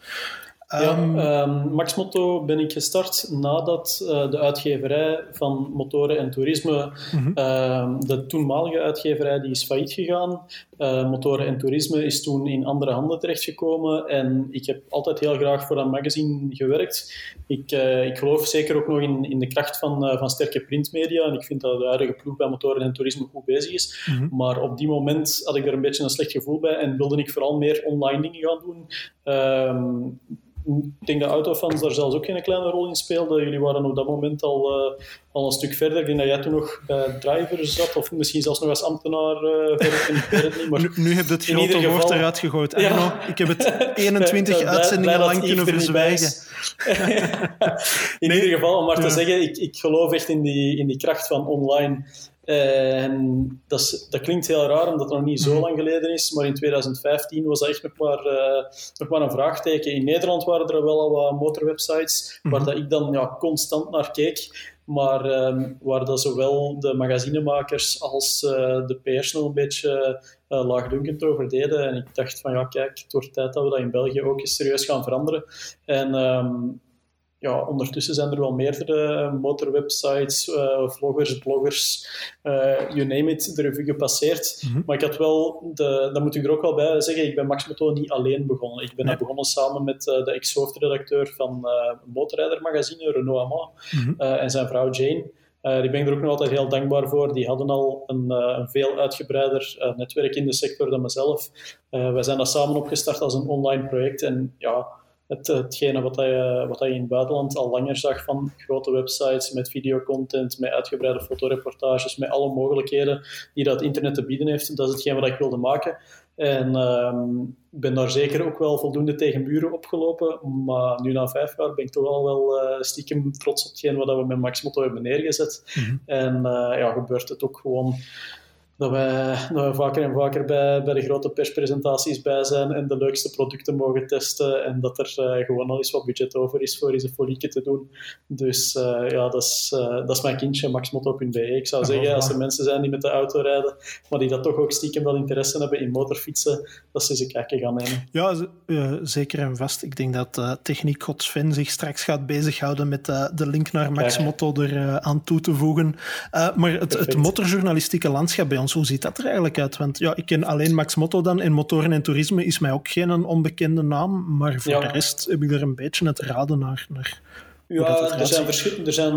Ja, um, Max Motto ben ik gestart nadat uh, de uitgeverij van motoren en toerisme, mhm. ehm, de toenmalige uitgeverij, die is failliet gegaan. Uh, motoren en toerisme is toen in andere handen terechtgekomen en ik heb altijd heel graag voor dat magazine gewerkt. Ik, uh, ik geloof zeker ook nog in, in de kracht van, van sterke printmedia en ik vind dat de huidige ploeg bij motoren en toerisme goed bezig is. Mhm. Maar op die moment had ik er een beetje een slecht gevoel bij en wilde ik vooral meer online dingen gaan doen. Um, ik denk dat autofans daar zelfs ook geen kleine rol in speelden. Jullie waren op dat moment al, uh, al een stuk verder. Ik denk dat jij toen nog bij Driver zat, of misschien zelfs nog als ambtenaar uh, verder. Maar nu, nu heb je het grote woord geval... eruit gegooid. Ja. ik heb het 21 uitzendingen lang kunnen verzwijgen. in ieder geval, om maar te zeggen, ik, ik geloof echt in die, in die kracht van online. Eh, en dat, dat, klinkt heel raar, omdat het nog niet zo mhm. lang geleden is, maar in 2015 was dat echt nog maar, uh, nog maar een vraagteken. In Nederland waren er wel al wat motorwebsites waar mhm. dat ik dan ja, constant naar keek, maar um, waar dat zowel de magazinemakers als uh, de pers nog een beetje uh, laagdunkend over deden. En ik dacht van ja, kijk, het wordt tijd dat we dat in België ook eens serieus gaan veranderen. En um, ja, ondertussen zijn er wel meerdere motorwebsites, uh, vloggers, bloggers, uh, you name it, de revue gepasseerd. Mhm. Maar ik had wel, de, dat moet ik er ook wel bij zeggen, ik ben Max Moto niet alleen begonnen. Ik ben nee. begonnen samen met uh, de ex-hoofdredacteur van Motorrijder magazine, Renault Ama, mm en zijn vrouw Jane. Die ben ik er ook nog altijd heel dankbaar voor. Die hadden al een, een veel uitgebreider netwerk in de sector dan mezelf. wij zijn dat samen opgestart als een online project. En ja, het, hetgene wat, je, wat je in het buitenland al langer zag van grote websites met videocontent, met uitgebreide fotoreportages, met alle mogelijkheden die dat internet te bieden heeft. Dat is hetgeen wat ik wilde maken. En um, ben daar zeker ook wel voldoende tegen muren opgelopen. Maar nu na vijf jaar ben ik toch al wel uh, stiekem trots op hetgeen wat we met Max Motto hebben neergezet. Mhm. En uh, ja, gebeurt het ook gewoon dat wij, dat wij vaker en vaker bij, bij de grote perspresentaties bij zijn en de leukste producten mogen testen en dat er uh, gewoon al eens wat budget over is voor eens een folieke te doen. Dus uh, ja, dat is, uh, dat is mijn kindje, maxmotto.be. Ik zou zeggen, als er mensen zijn die met de auto rijden, maar die dat toch ook stiekem wel interesse hebben in motorfietsen, dat ze eens een kijkje gaan nemen. Ja, zeker en vast. Ik denk dat Techniek Sven zich straks gaat bezighouden met de link naar Maxmotto er aan toe te voegen. maar het, het motorjournalistieke landschap bij ons hoe ziet dat er eigenlijk uit? Want ja, ik ken alleen Max Motto dan. En motoren en toerisme is mij ook geen onbekende naam. Maar voor de rest heb ik er een beetje het raden naar, naar Ja, er zijn, er zijn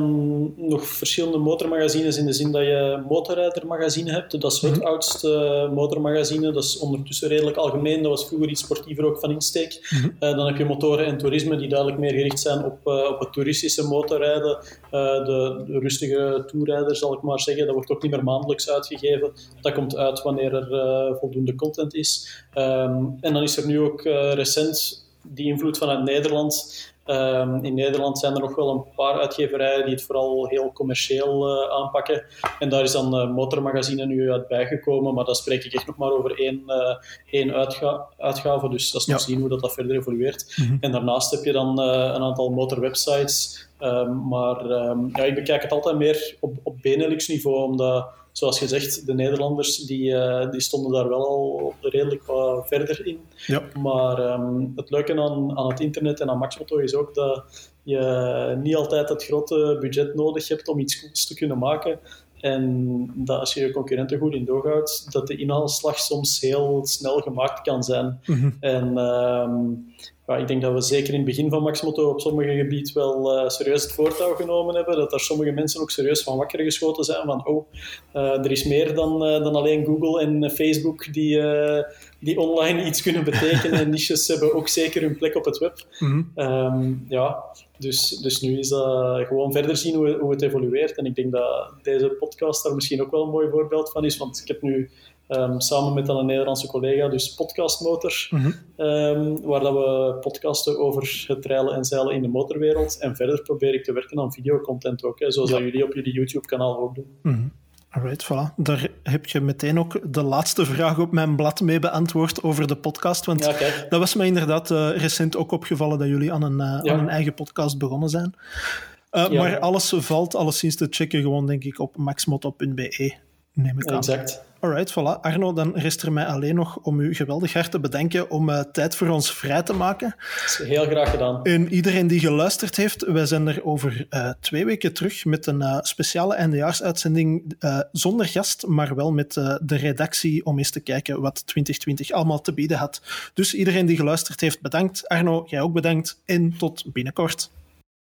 nog verschillende motormagazines in de zin dat je motorrijdermagazine hebt. Dat is het mhm. oudste motormagazine. Dat is ondertussen redelijk algemeen. Dat was vroeger iets sportiever ook van insteek. Mhm. Eh, dan heb je motoren en toerisme die duidelijk meer gericht zijn op, uh, op het toeristische motorrijden. Uh, de, de, rustige toerrijder zal ik maar zeggen. Dat wordt ook niet meer maandelijks uitgegeven. Dat komt uit wanneer er voldoende content is. Ehm, en dan is er nu ook recent die invloed vanuit Nederland Ehm, in Nederland zijn er nog wel een paar uitgeverijen die het vooral heel commercieel uh, aanpakken. En daar is dan uh, Motormagazine nu uit bijgekomen, maar daar spreek ik echt nog maar over één, uh, één uitga uitgave. Dus dat is nog zien hoe dat, dat verder evolueert. Mhm. En daarnaast heb je dan een aantal motorwebsites. Um, maar um, ja, ik bekijk het altijd meer op, op Benelux-niveau, omdat zoals gezegd, de Nederlanders die, uh, die stonden daar wel al redelijk wat verder in. Ja. Maar um, het leuke aan, aan het internet en aan Maxmoto is ook dat je niet altijd het grote budget nodig hebt om iets cools te kunnen maken. En dat als je je concurrenten goed in doorhoudt, dat de inhaalslag soms heel snel gemaakt kan zijn. Mm -hmm. En um, ja, ik denk dat we zeker in het begin van Maxmoto op sommige gebieden wel uh, serieus het voortouw genomen hebben. Dat er sommige mensen ook serieus van wakker geschoten zijn van oh, uh, er is meer dan, uh, dan alleen Google en Facebook die, die online iets kunnen betekenen. en niches hebben ook zeker hun plek op het web. Mm -hmm. um, ja, dus, dus nu is dat gewoon verder zien hoe, hoe het evolueert. En ik denk dat deze podcast daar misschien ook wel een mooi voorbeeld van is. Want ik heb nu Um, samen met dan een Nederlandse collega, dus Podcastmotor, mm -hmm. um, waar dat we podcasten over het reilen en zeilen in de motorwereld. En verder probeer ik te werken aan videocontent ook, hè, zoals ja. dat jullie op jullie YouTube-kanaal ook doen. Mm -hmm. Alright, voilà. Daar heb je meteen ook de laatste vraag op mijn blad mee beantwoord over de podcast. Want ja, dat was me inderdaad uh, recent ook opgevallen dat jullie aan een, uh, ja. aan een eigen podcast begonnen zijn. Uh, maar alles valt alleszins te checken gewoon, denk ik, op maxmoto.be, neem ik aan. Exact. Alright, voilà. Arno, dan rest er mij alleen nog om u geweldig hard te bedanken om uh, tijd voor ons vrij te maken. Dat is heel graag gedaan. En iedereen die geluisterd heeft, wij zijn er over uh, twee weken terug met een uh, speciale eindejaarsuitzending zonder gast, maar wel met de redactie om eens te kijken wat 2020 allemaal te bieden had. Dus iedereen die geluisterd heeft, bedankt. Arno, jij ook bedankt en tot binnenkort.